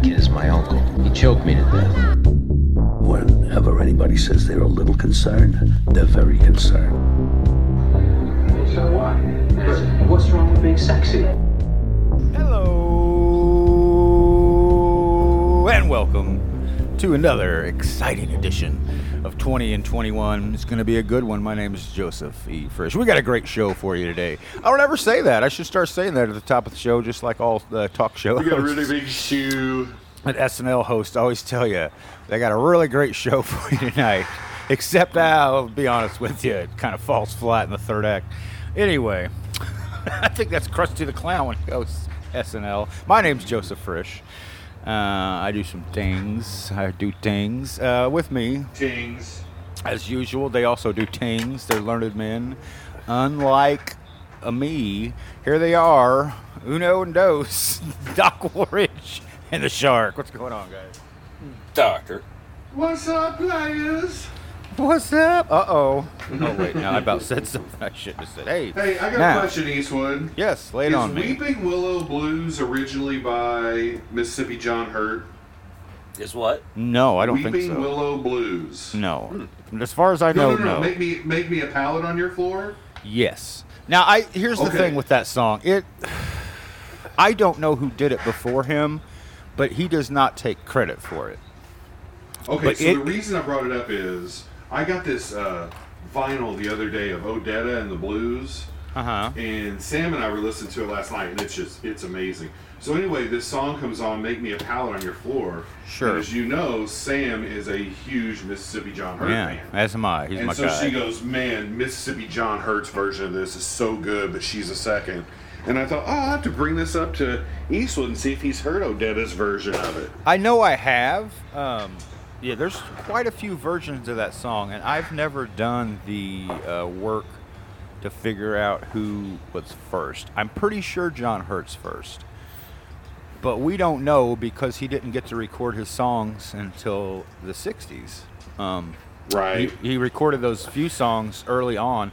that kid is my uncle. He choked me to death. Whenever anybody says they're a little concerned, they're very concerned. So what? What's wrong with being sexy? Hello and welcome to another exciting edition of 20 and 21. It's going to be a good one. My name is Joseph E. Frisch. We got a great show for you today. I don't ever say that. I should start saying that at the top of the show, just like all the talk shows. We got a really big shoe. And SNL host always tell you they got a really great show for you tonight. Except I'll be honest with you, it kind of falls flat in the third act. Anyway, I think that's Krusty the Clown when he goes SNL. My name's Joseph Frisch. Uh, I do some things. I do things. Uh, with me, Tings. as usual, they also do things. They're learned men. Unlike me, here they are, Uno and Dos, Doc Woolridge, and the Shark. What's going on, guys? Doctor. What's up, players? What's up? Uh oh. Oh wait, now I about said something I shouldn't have said. Hey. Hey, I got now. a question, Eastwood. Yes, lay it Is on me. Weeping Willow Blues originally by Mississippi John Hurt? Is what? No, I don't Weeping think so. Weeping Willow Blues. No. As far as I No, know, no, no, no. Make me make me a pallet on your floor. Yes. Now, I here's the Okay. thing with that song. It. I don't know who did it before him, but he does not take credit for it. Okay, But so it- the reason I brought it up is I got this uh, vinyl the other day of Odetta and the Blues. Uh huh. and Sam and I were listening to it last night, and it's just it's amazing. So anyway, this song comes on, "Make Me a Pallet on Your Floor." Sure. And as you know, Sam is a huge Mississippi John Hurt Yeah, fan. as am I. He's and my so guy. she goes, "Man, Mississippi John Hurt's version of this is so good, but she's a second. And I thought, oh, I'll have to bring this up to Eastwood and see if he's heard Odetta's version of it. I know I have. Um, yeah, there's quite a few versions of that song, and I've never done the uh, work to figure out who was first. I'm pretty sure John Hurt's first, but we don't know because he didn't get to record his songs until the '60s. Um, Right. he, he recorded those few songs early on.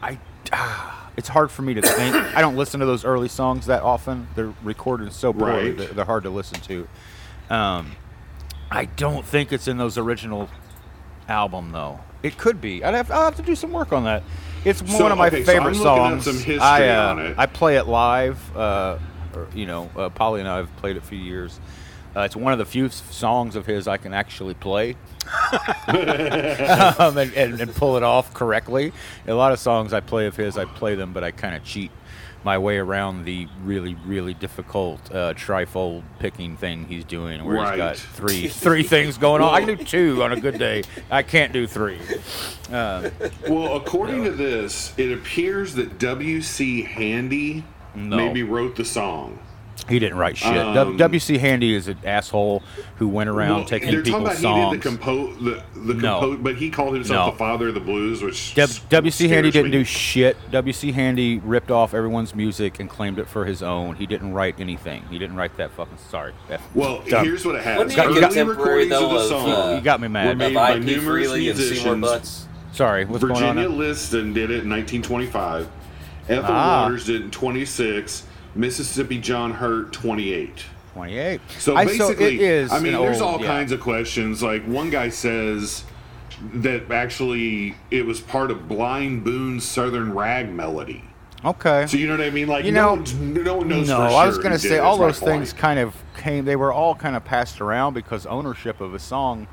I, ah, it's hard for me to think. I don't listen to those early songs that often. They're recorded so poorly; Right. they're, they're hard to listen to. Um, I don't think it's in those original album though. It could be. I'd have, I'll have to do some work on that. It's one of my okay, so favorite I'm looking up songs. some history I, uh, on it. I play it live. Uh, or, you know, uh, Polly and I have played it for years. Uh, it's one of the few songs of his I can actually play um, and, and, and pull it off correctly. A lot of songs I play of his, I play them, but I kind of cheat my way around the really, really difficult uh, trifold picking thing he's doing, where he's got three three things going on. I can do two on a good day. I can't do three. Uh, Well, according to this, it appears that W.C. Handy No. maybe wrote the song. He didn't write shit. Um, W.C. Handy is an asshole who went around Well, taking they're talking people's about he songs. did the compose the, the No. but he called himself No. the father of the blues, which W- s- W.C. Handy scares didn't me. do shit. W.C. Handy ripped off everyone's music and claimed it for his own. He didn't write anything. He didn't write that fucking. Sorry. F- Well, dumb. here's what it has. Wasn't he a Early recordings of though, the of, song uh, you got me were mad. made Of by IP numerous Freely and Seymour musicians. Sorry. What's going on? Virginia now? Liston did it in 1925. Ethel Ah. Waters did it in 26. Mississippi John Hurt 28. Twenty-eight. So I- basically, it is. I mean, there's old- all yeah. kinds of questions. Like one guy says that actually it was part of Blind Boone's Southern Rag melody. Okay. So you know what I mean? Like You no, know- one's- no one knows. no, for I was gonna say did all those things point. kind of came. They were all kind of passed around because ownership of a song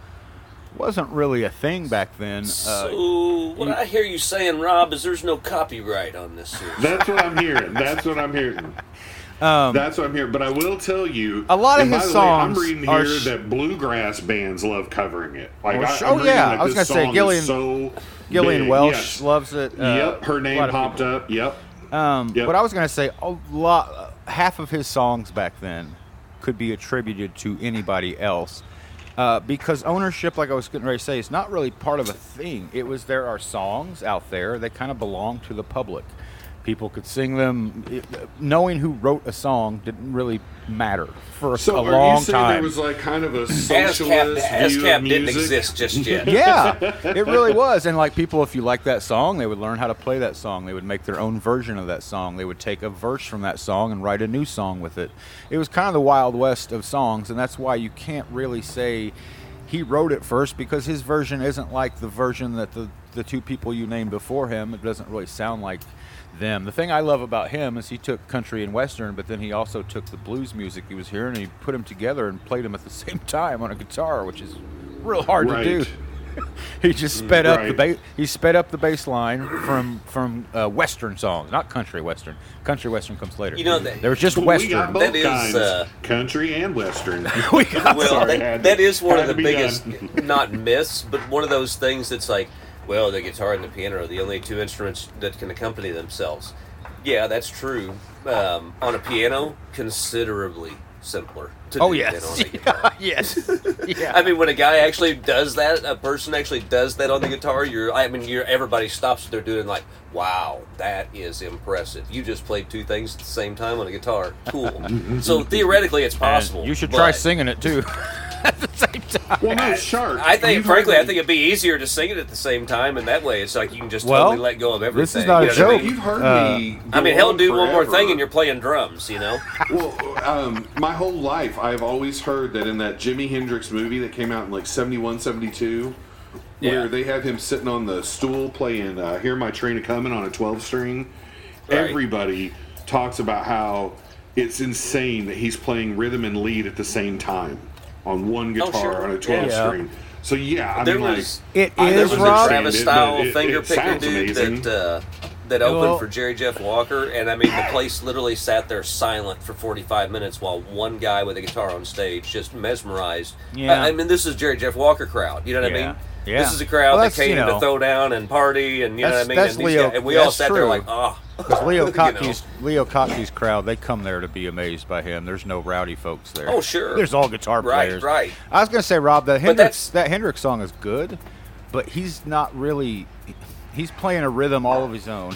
wasn't really a thing back then. Uh, So what I hear you saying, Rob, is there's no copyright on this series. That's what I'm hearing. That's what I'm hearing. That's what I'm hearing. But I will tell you, Um, A lot of his the way, songs I'm reading are here sh- that bluegrass bands love covering it. Like, Oh, I, I'm oh, reading yeah. that I was gonna say Gillian- So Gillian big. Welch Yes. loves it. Uh, yep, her name popped up. Yep. Um, Yep. But I was going to say a lot, half of his songs back then could be attributed to anybody else. Uh, because ownership, like I was getting ready to say, is not really part of a thing. It was there are songs out there that kind of belong to the public. People could sing them. It- knowing who wrote a song didn't really matter for a, So a are long you saying time. there was like kind of a ASCAP, socialist view ASCAP of didn't exist just yet. yeah, it really was. And like people, if you like that song, they would learn how to play that song. They would make their own version of that song. They would take a verse from that song and write a new song with it. It was kind of the wild west of songs, and that's why you can't really say he wrote it first because his version isn't like the version that the the two people you named before him. It doesn't really sound like them. The thing I love about him is he took country and western, but then he also took the blues music he was hearing and he put them together and played them at the same time on a guitar, which is real hard Right. to do. he just sped up the Right. ba- he sped up the bass line from from uh, western songs, not country western. Country western comes later. You know that- there was just We western. got both That is, kinds, uh, country and western. We got- well, Sorry, that, had to- is one of the biggest, not myths, but one of those things that's like, well, the guitar and the piano are the only two instruments that can accompany themselves. Yeah, that's true. Um, on a piano, considerably simpler to oh do yes, than on a guitar. yes, yeah. I mean, when a guy actually does that, a person actually does that on the guitar, you're, I mean, you're, everybody stops what they're doing, like, wow, that is impressive. You just played two things at the same time on a guitar. Cool. so theoretically, it's And possible. you should try but- singing it too at the same time. well, no, shark. I think, You've frankly, heard I think it'd be easier to sing it at the same time, and that way it's like you can just Well, totally let go of everything. this is not you a know what I joke. mean? You've heard Uh, me. I mean, go hell, on do one more thing, and you're playing drums. You know? Well, um, my whole life, I've always heard that in that Jimi Hendrix movie that came out in like 71, 72, Yeah. where they have him sitting on the stool playing uh, Hear My Train a Coming on a 12 string, Right. everybody talks about how it's insane that he's playing rhythm and lead at the same time on one guitar sure. on a 12 Yeah. string. So, yeah, I there mean, was It I is, there was Rob. a Travis style but it- finger it picker dude amazing. that uh, that opened Well- for Jerry Jeff Walker, and I mean the place literally sat there silent for 45 minutes while one guy with a guitar on stage just mesmerized. Yeah. I, I mean this is Jerry Jeff Walker crowd. You know what I mean? Yeah. This is a crowd Well, that that's, you came know- to throw down and party, and you know what I mean. that's and, Leo- guys- and we all sat there like, oh. Because Leo You know. Leo crowd, they come there to be amazed by him. There's no rowdy folks there. Oh, sure. There's all guitar Right, players. right. I was gonna say, Rob, that's- Hendrix that Hendrix song is good, but he's not really. He's playing a rhythm all of his own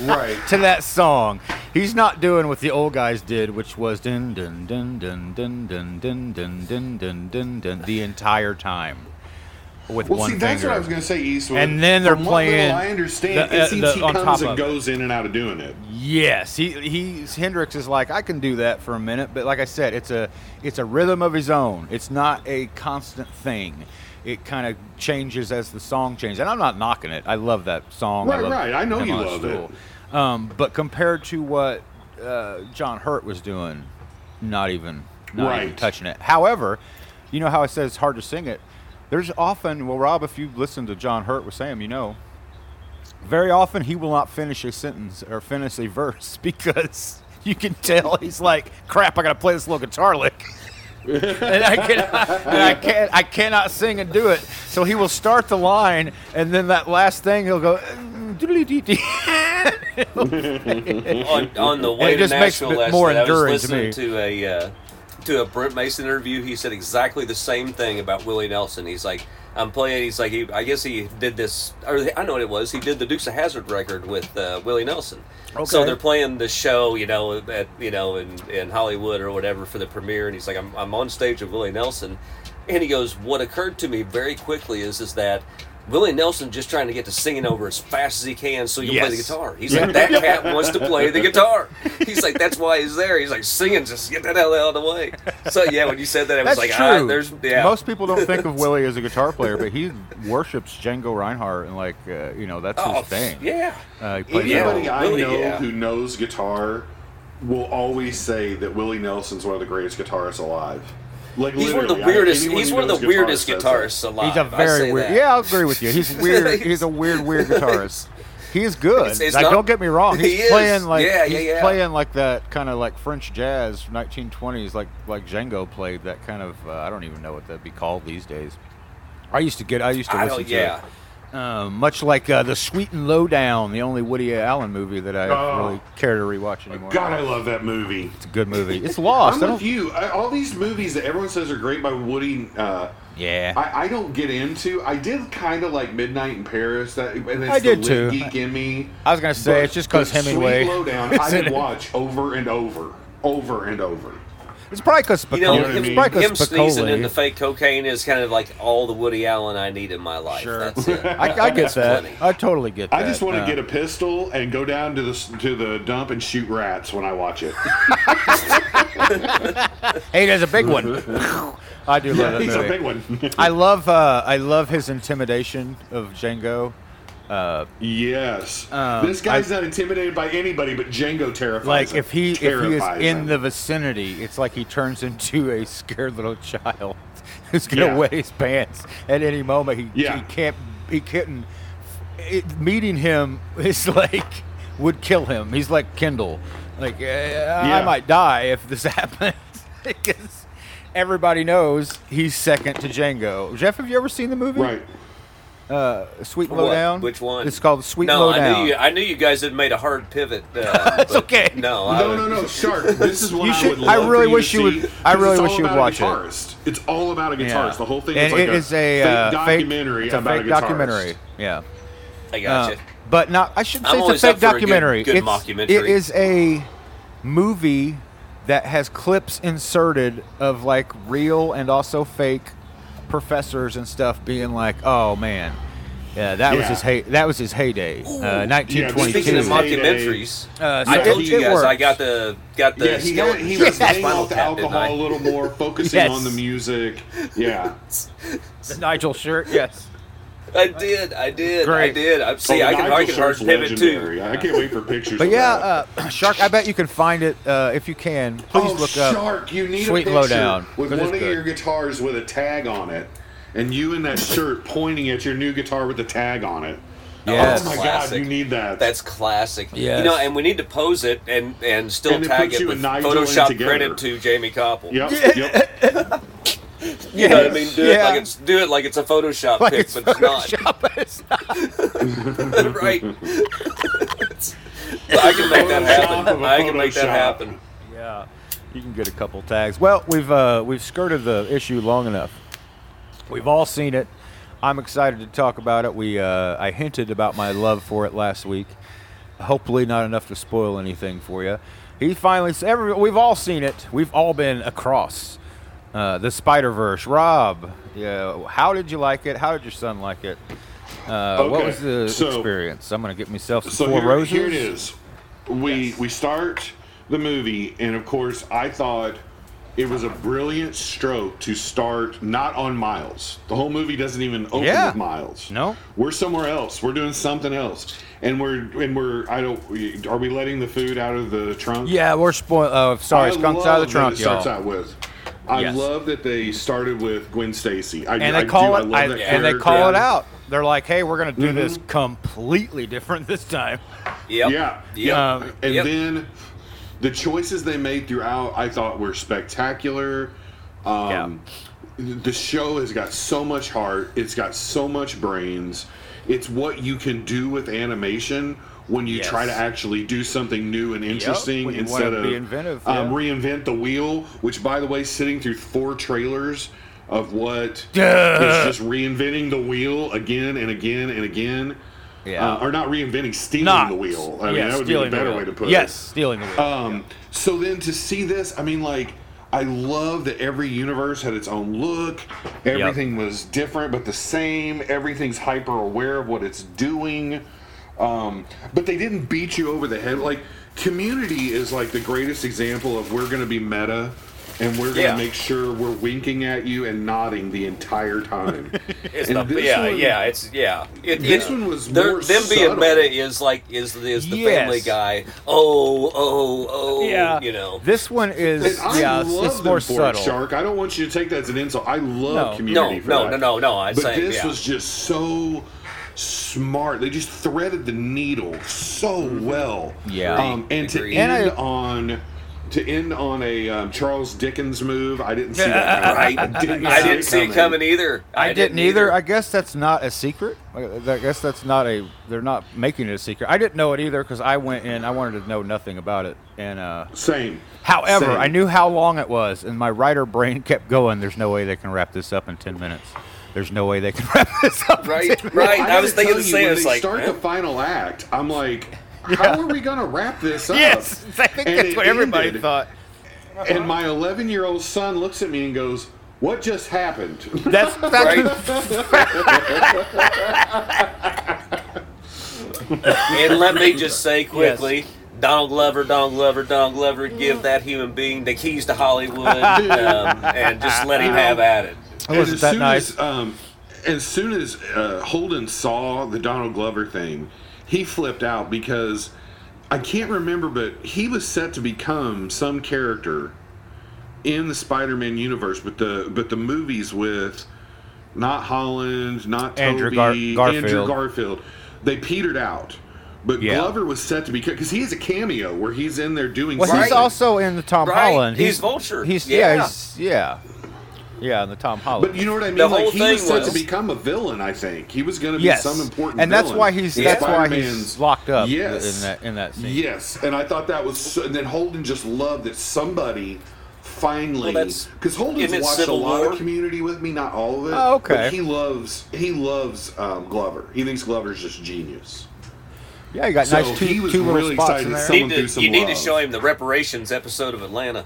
right. to that song. He's not doing what the old guys did, which was dun dun dun dun dun dun dun dun dun dun dun dun the entire time with Well, one see, that's finger. what I was going to say, Eastwood. And then they're From playing little I understand. the- uh, it seems the- he comes and of it. goes in and out of doing it. Yes, he he's Hendrix is like I can do that for a minute, but like I said, it's a it's a rhythm of his own. It's not a constant thing. It kind of changes as the song changes, and I'm not knocking it. I love that song. Right, love right. I know you love it. Um, but compared to what uh, John Hurt was doing, not even not even Right. touching it. However, you know how I said it's hard to sing it. There's often, well, Rob, if you listen to John Hurt with Sam, you know, very often he will not finish a sentence or finish a verse because you can tell he's like, "Crap, I gotta play this little guitar lick." And I can and I can't I cannot sing and do it. So he will start the line and then that last thing he'll go on, on the way to just makes Nashville last more night, I was to listening me. to, a uh, to a Brent Mason interview. He said exactly the same thing about Willie Nelson. He's like, I'm playing. He's like, he, I guess he did this, or I know what it was. He did the Dukes of Hazzard record with uh, Willie Nelson. So they're playing the show, you know, at you know in, in Hollywood or whatever for the premiere, and he's like, I'm, I'm on stage with Willie Nelson, and he goes, what occurred to me very quickly is is that. Willie Nelson just trying to get to singing over as fast as he can so he can play the guitar. He's like, that cat wants to play the guitar. He's like, that's why he's there. He's like, singing, just get that hell out of the way. So yeah, when you said that, I was That's like, true. ah, there's yeah. Most people don't think of Willie as a guitar player, but he worships Django Reinhardt and like uh, you know that's oh, his thing. yeah. Uh, he plays Yeah. Anybody I Willie, know yeah. who knows guitar will always say that Willie Nelson's one of the greatest guitarists alive. Like He's one of the literally, I- weirdest. He's one of the weirdest guitarists alive. He's a I say very weird. that. Yeah, I'll agree with you. He's weird. he's a weird, weird guitarist. He's good. It's- it's like, not- don't get me wrong. He's He is. playing like Yeah, yeah, he's yeah. playing like that kind of like French jazz, 1920s, like like Django played. That kind of uh, I don't even know what that'd be called these days. I used to get. I used to I listen don't, to. yeah. it. Um, much like uh, the Sweet and Lowdown, the only Woody Allen movie that I Oh. really care to rewatch anymore. God, I love that movie. It's a good movie. It's lost. I'm with you. I, all these movies that everyone says are great by Woody uh, Yeah. I, I don't get into. I did kind of like Midnight in Paris. That and I did too. geek in me. I was gonna say, But- it's just because Hemingway Sweet Lowdown, I is in could it. watch over and over, over and over. It's probably because You know, You know what I him, mean? probably him 'cause sneezing Spicoli- the fake cocaine is kind of like all the Woody Allen I need in my life. Sure. That's it. I, I get that. plenty. I totally get that. I just want to Uh, get a pistol and go down to the to the dump and shoot rats when I watch it. Hey, there's a big one. I do love yeah, that he's a big one. I love uh, I love his intimidation of Django. Uh, yes, Um, this guy's I- not intimidated by anybody, but Django terrifies like him. if he if he is Terrifies in him. the vicinity, it's like he turns into a scared little child who's gonna Yeah. wet his pants at any moment. He, Yeah. he can't he couldn't. It, meeting him is like would kill him. He's like Kendall. Like uh, I might die if this happens because everybody knows he's second to Django. Jeff, have you ever seen the movie? right. Uh, Sweet What? Lowdown. Which one? It's called Sweet no, Lowdown. I knew you. I knew you guys had made a hard pivot. Uh, It's okay. No, I No, would- no, no, Shark. This is what You I should- would I really for you wish to you would- see, I 'cause really it's wish all you would about a watch it. guitarist. It's all about a guitarist. Yeah. The whole thing and is it a is a fake uh, documentary fake, it's a about fake a guitarist. documentary. Yeah. I got Uh, you. but not. I shouldn't I'm say it's a fake up a good- documentary. good it's, mockumentary. It is a movie that has clips inserted of like real and also fake professors and stuff being like, "Oh man, yeah, that was his hey, that was his heyday, uh, 1922." Speaking of His mockumentaries, Uh, so I it- told you it guys I got the got the Yeah, he, had, he shirt was from laying Spinal off the alcohol I? a little more, focusing Yes. on the music. Yeah. the Nigel shirt, yes. I did, I did, I did. I see. Oh, I can, I Nigel can hard pivot too. I can't wait for pictures. But yeah, uh, Shark, I bet you can find it uh, if you can. Please oh, look up. Shark, you need Sweet a picture Lowdown, with 'cause one of good. your guitars with a tag on it, and you in that shirt pointing at your new guitar with the tag on it. Yes. Oh my god, you need that. That's classic. Yes. You know, and we need to pose it and and still And tag put it with and Nigel in Photoshop credit to Jamie Koppel. Yep. Yep. You know what I mean? Do it like it's do it like it's a Photoshop Like pic, it's but it's not. Photoshop, but it's not. right. I can make that happen. a I can make that happen. Yeah, you can get a couple tags. Well, we've uh, we've skirted the issue long enough. We've all seen it. I'm excited to talk about it. We uh, I hinted about my love for it last week. Hopefully, not enough to spoil anything for you. He finally. Every, we've all seen it. We've all been across uh, the Spider Verse. Rob, yeah, how did you like it? How did your son like it? Uh, What was the so- experience? I'm gonna get myself some So four here, roses. here it is. We we start the movie, and of course, I thought it was a brilliant stroke to start not on Miles. The whole movie doesn't even open Yeah. with Miles. No. we're somewhere else. We're doing something else, and we're and we're. I don't. Are we letting the food out of the trunk? Yeah, we're spoiled. Oh, sorry, I skunks out of the trunk, it starts y'all. out with. I Yes. love that they started with Gwen Stacy. I, and I they call do. I it, love I- that and they character. call it out. They're like, "Hey, we're gonna do Mm-hmm. this completely different this time." Yep. Yeah, yeah. Um, and Yep. then the choices they made throughout, I thought were spectacular. Um, The show has got so much heart. It's got so much brains. It's what you can do with animation when you Yes. try to actually do something new and interesting you instead of be inventive, um, reinvent the wheel. Which, by the way, sitting through four trailers of what Duh. is just reinventing the wheel again and again and again. Yeah. Uh, or not reinventing, stealing Not the wheel. I mean, that would be the better way to put yes, it. Yes, stealing the wheel. Um, so then to see this, I mean, like, I love that every universe had its own look. Everything was different but the same. Everything's hyper aware of what it's doing. Um, but they didn't beat you over the head. Like, Community is like the greatest example of we're going to be meta. And we're going to Yeah. make sure we're winking at you and nodding the entire time. It's And the, yeah, one- yeah, it's yeah. It, This it- one was more them being meta is like is is the Yes. Family Guy. Oh, oh, oh. yeah, You know. this one is And I yeah, it's, love it's them more for subtle. it, Shark. I don't want you to take that as an insult. I love No. community No, for no, that. no, no, no, I'd but say, this yeah. was just so smart. They just threaded the needle so well. Yeah. Um, and to Agreed. And end I- on to end on a um, Charles Dickens move. I didn't see that. coming. Right. I didn't, I didn't see it coming either. I, didn't either. I guess that's not a secret. I I guess that's not a. They're not making it a secret. I didn't know it either because I went in. I wanted to know nothing about it. And uh, Same. however, Same. I knew how long it was, and my writer brain kept going. There's no way they can wrap this up in ten minutes. There's no way they can wrap this up. Right, right. I I was thinking the same. When It's they like, start eh. the final act, I'm like, how are we going to wrap this up? Yes, I think And that's it what everybody ended, thought. And my 11 year old son looks at me and goes, "What just happened?" That's Right. and let me just say quickly. Donald Glover, Donald Glover, Donald Glover, give that human being the keys to Hollywood um, and just let him have at it. And Wasn't as that soon nice? As, um, as soon as uh, Holden saw the Donald Glover thing, he flipped out because I can't remember, but he was set to become some character in the Spider-Man universe, but the but the movies with not Holland, not Andrew Tobey, Gar- Andrew Garfield. Garfield, they petered out. But Yeah. Glover was set to be because he has a cameo where he's in there doing. Well, something. he's also in the Tom Right. Holland. He's Vulture. He's yeah, Yeah. he's, yeah, yeah, in the Tom Holland. But you know what I mean? The like whole he was thing set was- to become a villain. I think he was going to be yes, some important. and that's villain. why he's in that's why Spider-Man's- he's locked up Yes, in that in that scene. Yes, and I thought that was. So, and then Holden just loved that somebody finally Well, that's- because Holden's watched Civil a lot War? of Community with me, not all of it. Oh, okay. But he loves he loves um, Glover. He thinks Glover's just genius. Yeah, you got So nice two, he was two really spots excited in to there. see- You need, do to, some you need to show him the reparations episode of Atlanta.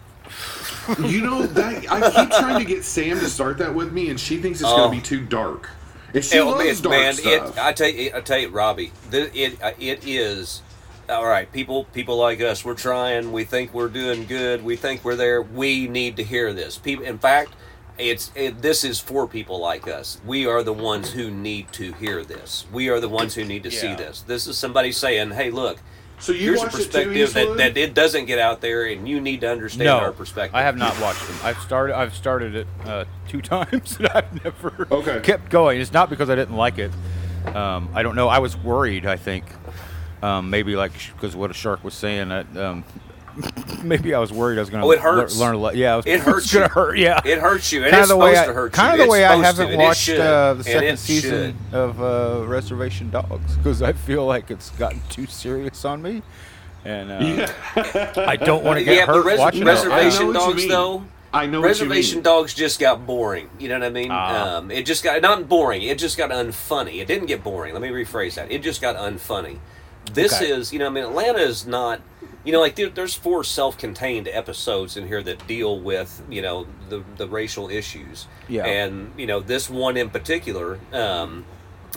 You know that I keep trying to get Sam to start that with me, and she thinks it's Oh. going to be too dark. And she It- loves it- dark man, stuff. it, I tell you, I tell you, Robbie, th- it uh, it is all right. People people like us, we're trying. We think we're doing good. We think we're there. We need to hear this. People, in fact, it's it, this is for people like us. We are the ones who need to hear this. We are the ones who need to see this. This is somebody saying, "Hey, look." So you Here's a watched it too, perspective that, that it doesn't get out there, and you need to understand no, our perspective. I have not watched them. I've started. I've started it uh, two times, and I've never Okay. kept going. It's not because I didn't like it. Um, I don't know. I was worried. I think um, maybe like because what a shark was saying that. Um, maybe I was worried I was going to Oh, it hurts. learn a lot. Yeah, it, was, It hurts It's going to hurt. Yeah, It hurts you, and Kinda it's the way I, to hurt Kind of the way I haven't and watched uh, the second season should. of uh, Reservation Dogs because I feel like it's gotten too serious on me, and uh, I don't want to get yeah, hurt res- watching reservation I know what you dogs though. I know what you Reservation mean. Dogs just got boring. You know what I mean? Ah. Um, it just got not boring. It just got unfunny. It didn't get boring. Let me rephrase that. It just got unfunny. This Okay. is, you know, I mean, Atlanta is not. You know, like there, there's four self-contained episodes in here that deal with, you know, the the racial issues. Yeah. And you know, this one in particular, um,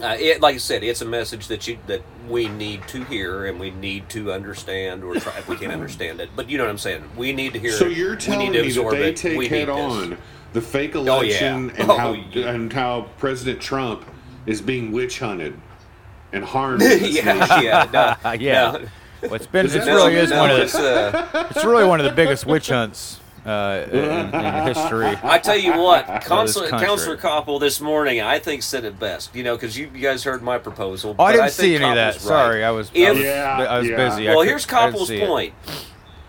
uh, it like I said, it's a message that you that we need to hear and we need to understand, or try, if we can't understand it. But you know what I'm saying? We need to hear. So you're we telling need me that they it. take we head on the fake Oh, yeah. election and Oh, how yeah. and how President Trump is being witch hunted and harmed. in this yeah, yeah, no, yeah. no, Well, it's been. Is It that really what is it one of the. uh, It's really one of the biggest witch hunts uh, in, in history. I tell you what, Counselor, country. Koppel this morning, I think said it best. You know, because you, you guys heard my proposal. Oh, I didn't think see any of that. Right. Sorry, I was. I was, Yeah, I was yeah. busy. I Well, could- here's I didn't Koppel's see it. point.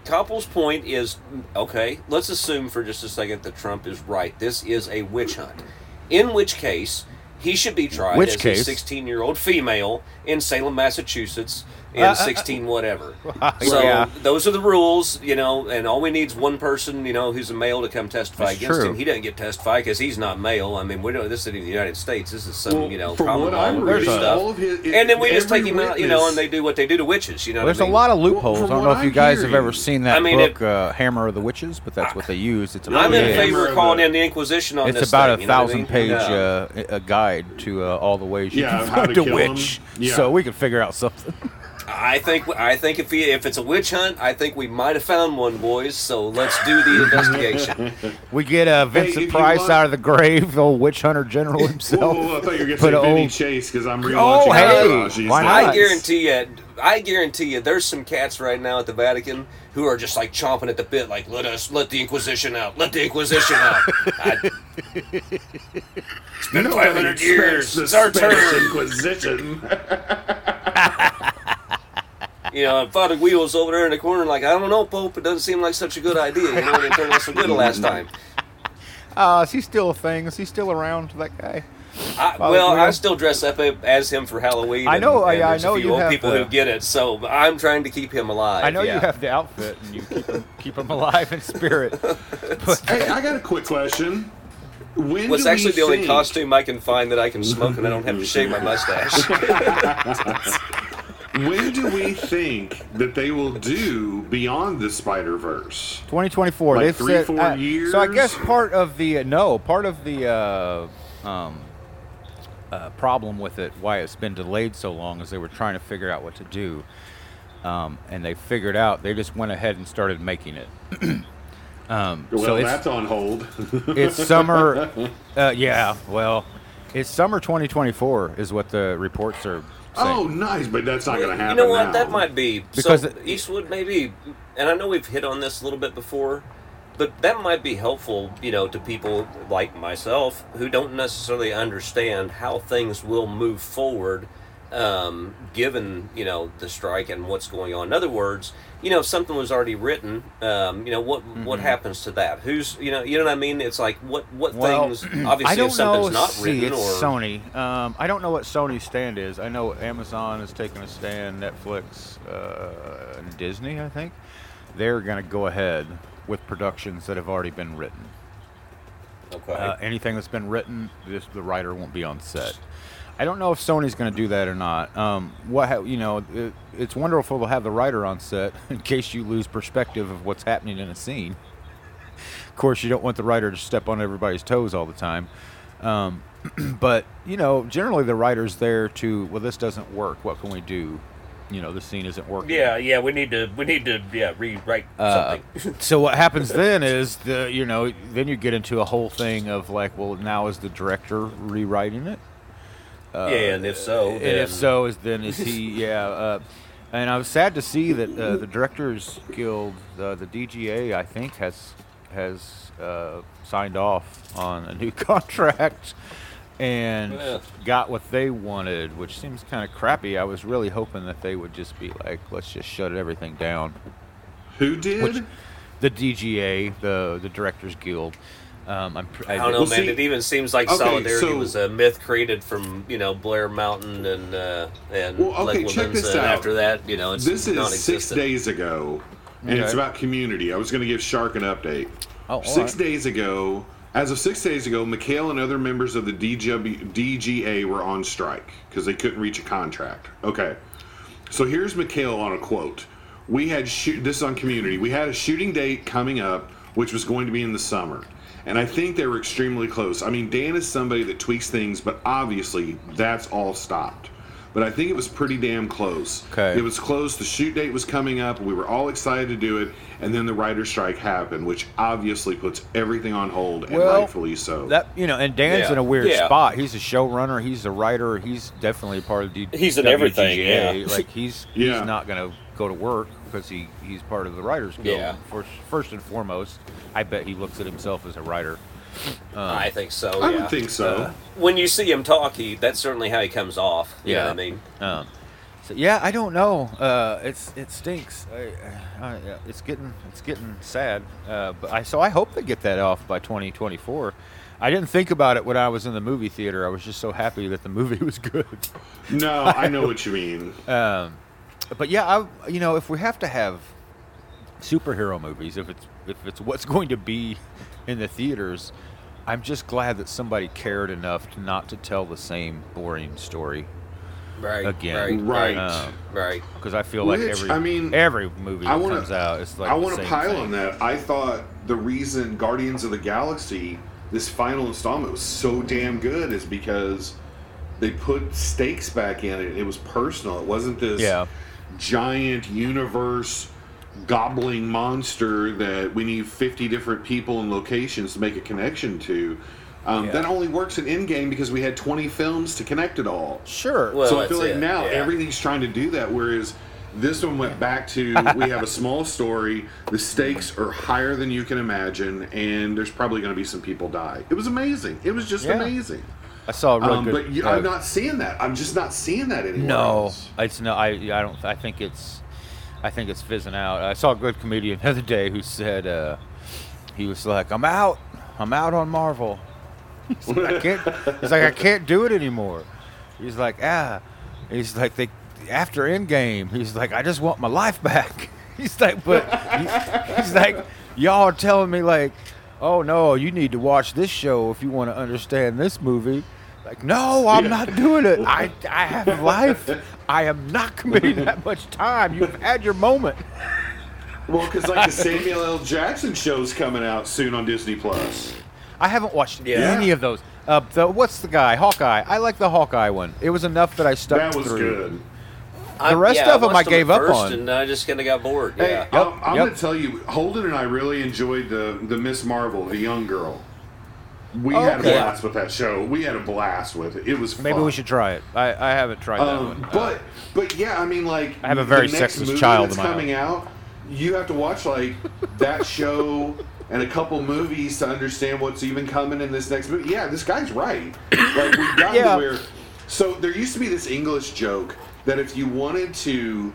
Koppel's point is okay. Let's assume for just a second that Trump is right. This is a witch hunt. In which case, he should be tried Which as case? a 16-year-old female in Salem, Massachusetts, in Uh, uh, 16 whatever. So Yeah. those are the rules, you know. And all we need is one person, you know, who's a male to come testify That's against true. him. He doesn't get testified because he's not male. I mean, we don't. This isn't in the United States. This is some, Well, you know, from common what law I'm reading, stuff. all of his, and then we just every take him out, you know, and they do what they do to witches. You know, There's what I a mean? lot of loopholes. from I don't know if you I'm guys have ever seen that I mean, book, it- uh, Hammer of the Witches, but that's what they use. It's I'm in favor of calling in the Inquisition on It's this. It's about thing, a you know what I thousand mean? page Yeah. A guide to uh, all the ways you Yeah, can how to find a witch. Yeah. So we can figure out something. I think I think if he, if it's a witch hunt, I think we might have found one, boys. So let's do the investigation. We get uh, Vincent if you Price want- out of the grave, the old witch hunter general himself. Oh, I thought you were going to Put say a Vinny old- Chase because I'm relaunching. Oh, hey, why not? I guarantee you, I guarantee you, there's some cats right now at the Vatican who are just like chomping at the bit, like let us let the Inquisition out, let the Inquisition out. I, it's been 500 years. The It's our Spanish turn. Inquisition. you know, and Father Wheels over there in the corner, like, I don't know, Pope, it doesn't seem like such a good idea. You know, they turned out so good the last time. Uh, is he still a thing? Is he still around? That guy? I, Father well, I still dress up as him for Halloween. I know, and, and I- I know a few you old have people the- who get it, so I'm trying to keep him alive. I know yeah. you have the outfit and you keep him, keep him alive in spirit. But Hey, I got a quick question. When Well, it's actually the only costume I can find that I can smoke and I don't have to shave my mustache. When do we think that they will do Beyond the Spider Verse? 2024. Like they've three, said, four uh, So I guess part of the no, part of the uh, um, uh, problem with it, why it's been delayed so long, is they were trying to figure out what to do, um, and they figured out. They just went ahead and started making it. um, Well, so it's, that's on hold. it's summer. Uh, yeah, well, it's summer 2024 is what the reports are saying. oh, nice, but that's not going to happen. you know what? now. That might be Because so. it- Eastwood maybe, and I know we've hit on this a little bit before, but that might be helpful, you know, to people like myself who don't necessarily understand how things will move forward, um, given you know the strike and what's going on. In other words, you know, if something was already written, um, you know, what what happens to that? Who's you know, you know what I mean? It's like what what Well, things obviously if something's know. not see, written it's or Sony. Um, I don't know what Sony's stand is. I know Amazon is taking a stand. Netflix, uh, and Disney, I think, they're going to go ahead with productions that have already been written. okay. Uh, anything that's been written, this, the writer won't be on set. I don't know if Sony's going to do that or not. Um, what ha- you know, it, it's wonderful to have the writer on set in case you lose perspective of what's happening in a scene. Of course, you don't want the writer to step on everybody's toes all the time. Um, but you know, generally the writer's there to, well, this doesn't work. What can we do? You know, the scene isn't working. yeah, yeah, we need to we need to yeah rewrite Uh, something. so what happens then is the you know then you get into a whole thing of like well now is the director rewriting it yeah, and if so, and then- if so is then is he yeah uh, and I was sad to see that uh, the directors guild uh, the DGA I think has has uh, signed off on a new contract and Yeah. got what they wanted which seems kind of crappy I was really hoping that they would just be like let's just shut everything down Who did? which the DGA, the the Directors Guild. Um, I'm, pr- I don't know, Well, man. see- it even seems like Okay, solidarity so- was a myth created from you know Blair Mountain and uh, and Well, okay, Lake check this out. After that, you know, it's this is six days ago, and it's about community. I was going to give Shark an update. Oh, all Six right. days ago, as of six days ago, McHale and other members of the DGB, DGA were on strike because they couldn't reach a contract. Okay, so here's McHale on a quote. We had shoot this is on community. We had a shooting date coming up, which was going to be in the summer. And I think they were extremely close. I mean, Dan is somebody that tweaks things, but obviously that's all stopped. But I think it was pretty damn close. Okay. It was close. The shoot date was coming up. We were all excited to do it, and then the writer's strike happened, which obviously puts everything on hold, and Well, rightfully so. That you know, and Dan's Yeah. in a weird Yeah. spot. He's a showrunner. He's a writer. He's definitely part of the. He's in everything, yeah. Like he's Yeah. he's not going to go to work because he he's part of the Writers Guild. Yeah. First, first and foremost, I bet he looks at himself as a writer. I think so. I yeah. would think so. Uh, when you see him talk, he that's certainly how he comes off. You know Yeah. what I mean? Um, so yeah, I don't know. Uh, it's it stinks. I, I, yeah, it's getting it's getting sad. Uh, but I so I hope they get that off by 2024. I didn't think about it when I was in the movie theater. I was just so happy that the movie was good. no, I know what you mean. Um, but yeah, I you know if we have to have superhero movies, if it's if it's what's going to be in the theaters, I'm just glad that somebody cared enough to not to tell the same boring story Right. Again. Right. Right. Right. Um, right. because I feel like Which, every I mean, every movie I that wanna- comes out, it's like I want to pile thing. on that. I thought the reason Guardians of the Galaxy, this final installment, was so damn good is because they put stakes back in it. It was personal. It wasn't this Yeah. giant universe gobbling monster that we need 50 different people and locations to make a connection to. Um, Yeah. That only works in Endgame because we had 20 films to connect it all. Sure. Well, so I feel like it, now yeah. everything's trying to do that, whereas this one went back to we have a small story, the stakes are higher than you can imagine, and there's probably going to be some people die. It was amazing. It was just Yeah. amazing. I saw a real Um, good. but you, uh, I'm not seeing that. I'm just not seeing that anymore. no, else. it's no. I I don't. I think it's. I think it's fizzing out. I saw a good comedian the other day who said uh, he was like, "I'm out. I'm out on Marvel." He's like, I can't. He's like, I can't do it anymore. He's like, ah. He's like, they after Endgame. He's like, I just want my life back. He's like, but he- he's like, y'all are telling me like, oh no, you need to watch this show if you want to understand this movie. Like, no, I'm not doing it. I, I have life. I am not committing that much time. You've had your moment. Well, because like the Samuel L. Jackson show's coming out soon on Disney Plus. I haven't watched Yeah. any of those. Uh, the, what's the guy? Hawkeye. I like the Hawkeye one. It was enough that I stuck That was through. good. I- rest yeah, of 'em I watched gave at up first on. and I just kind of got bored. Hey, Yeah. I'm, I'm yep. gonna tell you, Holden and I really enjoyed the the Miss Marvel, the young girl. We Oh, had a okay. blast with that show. We had a blast with it. It was Maybe we should try it. I, I haven't tried that Um, one. Uh, but but yeah, I mean, like I have a very the next sexist movie child that's in my coming out. You have to watch like that show and a couple movies to understand what's even coming in this next movie. Yeah, this guy's right. Like we've gotten Yeah. to where. So there used to be this English joke that if you wanted to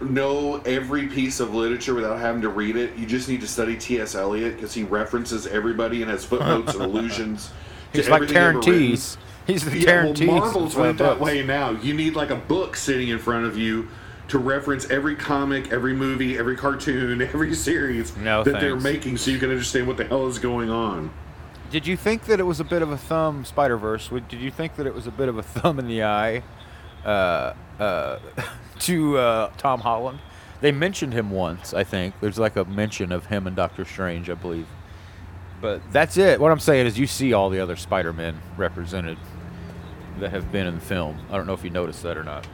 know every piece of literature without having to read it, you just need to study T.S. Eliot because he references everybody and has footnotes and allusions. He's like ever He's the Yeah, Terrence well, Marvel's went that way now. You need like a book sitting in front of you to reference every comic, every movie, every cartoon, every series No, that they're making, so you can understand what the hell is going on. Did you think that it was a bit of a thumb, Spider Verse? Did you think that it was a bit of a thumb in the eye uh, uh, to uh, Tom Holland? They mentioned him once, I think. There's like a mention of him and Doctor Strange, I believe. But that's it. What I'm saying is, you see all the other Spider Men represented that have been in the film. I don't know if you noticed that or not.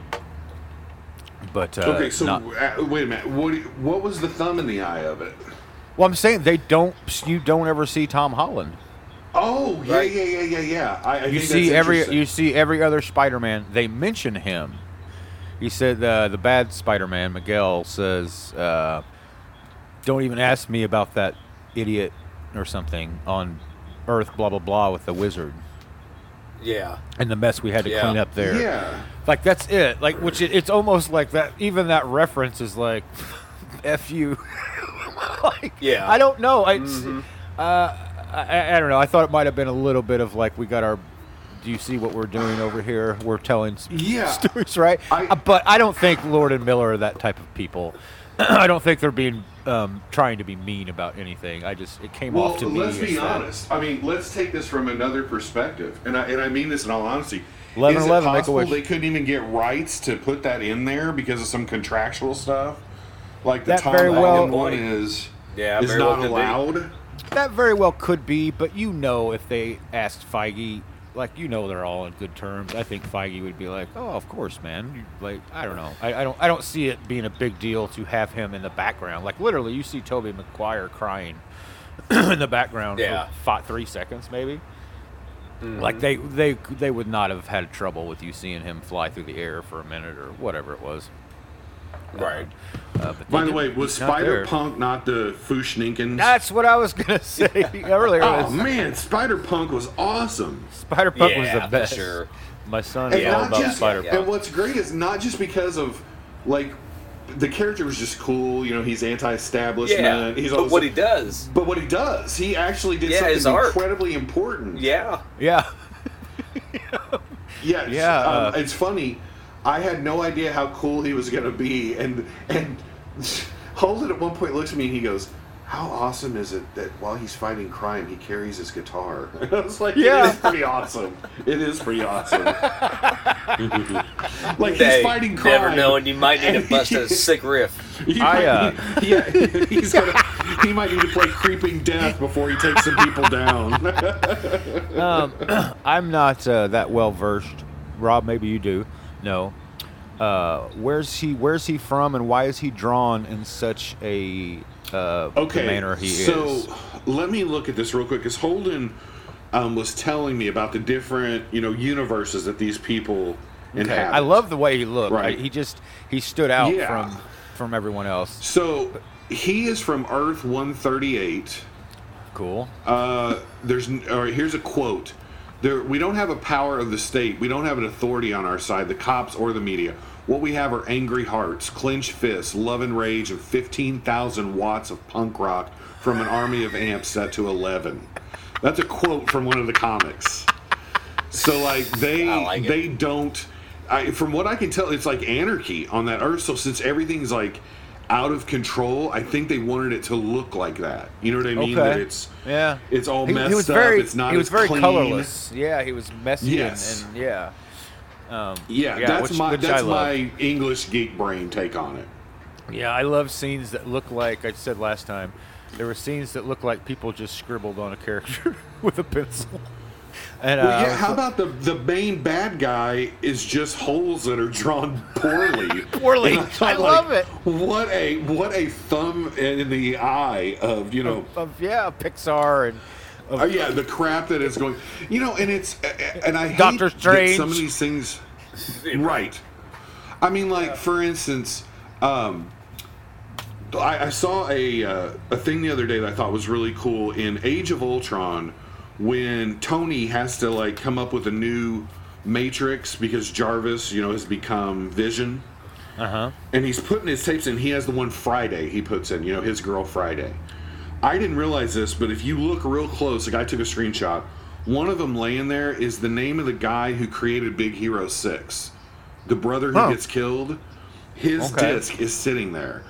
But uh, okay, so not- uh, wait a minute. What what was the thumb in the eye of it? well, I'm saying they don't. You don't ever see Tom Holland. Oh, yeah, Right. yeah, yeah, yeah, yeah. I, I you think see that's every you see every other Spider-Man. They mention him. He said uh, the bad Spider-Man Miguel says, uh, "Don't even ask me about that idiot or something on Earth." Blah blah blah with the wizard Yeah. and the mess we had to Yeah. clean up there. Yeah. Like that's it. Like which it, it's almost like that. Even that reference is like, "F you." like, Yeah. I don't know. It's, uh, I, I don't know. I thought it might have been a little bit of like we got our. Do you see what we're doing over here? We're telling Yeah. stories, right? I- Uh, but I don't think Lord and Miller are that type of people. I don't think they're being um, trying to be mean about anything. I just it came Well, off to me. let's as be that- honest. I mean, let's take this from another perspective, and I, and I mean this in all honesty. 11, Is it 11, make a possible they couldn't even get rights to put that in there because of some contractual stuff? Like the That Tom very well- one is Yeah, is very well not be. allowed. That very well could be, but you know, if they asked Feige, like you know, they're all in good terms. I think Feige would be like, "Oh, of course, man." You- Like, I don't know. I, I don't. I don't see it being a big deal to have him in the background. Like, literally, you see Tobey Maguire crying in the background Yeah. for five, three seconds, maybe. Mm-hmm. Like they, they, they would not have had trouble with you seeing him fly through the air for a minute or whatever it was. Right. Uh, By the way, was Spider Punk not the Fushninkins? That's what I was gonna say earlier. oh man, Spider Punk was awesome. Spider Punk Yeah, was the for best. sure. My son And is all about just Spider Punk. and what's great is not just because of like the character was just cool. You know, he's anti-establishment. Yeah. He's but what he does. but what he does, he actually did Yeah, something incredibly important. Yeah. Yeah. Yeah, it's- Yeah, Um, uh, it's funny. I had no idea how cool he was going to be, and and Holden at one point looks at me and he goes, "How awesome is it that while he's fighting crime, he carries his guitar?" And I was like, Yeah. "It is pretty awesome. It is pretty awesome." like he's fighting crime. Never knowing you might need to bust a sick riff. He I, might uh, need- yeah, he's gonna. He might need to play Creeping Death before he takes some people down. Um, I'm not uh, that well versed. Rob, maybe you do. No. Uh, where's he? Where's he from, and why is he drawn in such a uh, okay, manner he so is? So let me look at this real quick because Holden um, was telling me about the different, you know, universes that these people Okay. inhabit. I love the way he looked. Right. He just he stood out Yeah. from from everyone else. So he is from Earth 138. Cool. Uh, there's all right, here's a quote. There we don't have a power of the state. We don't have an authority on our side, the cops or the media. What we have are angry hearts, clenched fists, love and rage, and 15,000 watts of punk rock from an army of amps set to 11. That's a quote from one of the comics. So like they like they don't. I, from what I can tell, it's like anarchy on that earth. So since everything's like out of control, I think they wanted it to look like that. You know what I mean? Okay. That it's Yeah. it's all He, messed he was up. very, it's not he was as very clean. colorless. Yeah, he was messy Yes. and, and yeah. Um, Yeah, that's which- my which that's my English geek brain take on it. Yeah, I love scenes that look like I said last time. There were scenes that look like people just scribbled on a character with a pencil. And uh, Well, yeah, how about the the main bad guy is just holes that are drawn poorly. Poorly. And thought, I love it. What a what a thumb in the eye of you know. of yeah, Pixar and of, Oh yeah, the crap that is going. You know, and it's and I hate Doctor Strange. Some of these things, right? I mean, like for instance, um, I, I saw a uh, a thing the other day that I thought was really cool in Age of Ultron when Tony has to like come up with a new Matrix because Jarvis, you know, has become Vision. uh-huh. And he's putting his tapes in. He has the one Friday he puts in, you know, his girl Friday. I didn't realize this, but if you look real close, the guy took a screenshot. One of them laying there is the name of the guy who created Big Hero 6. The brother who gets killed, his Okay. disc is sitting there.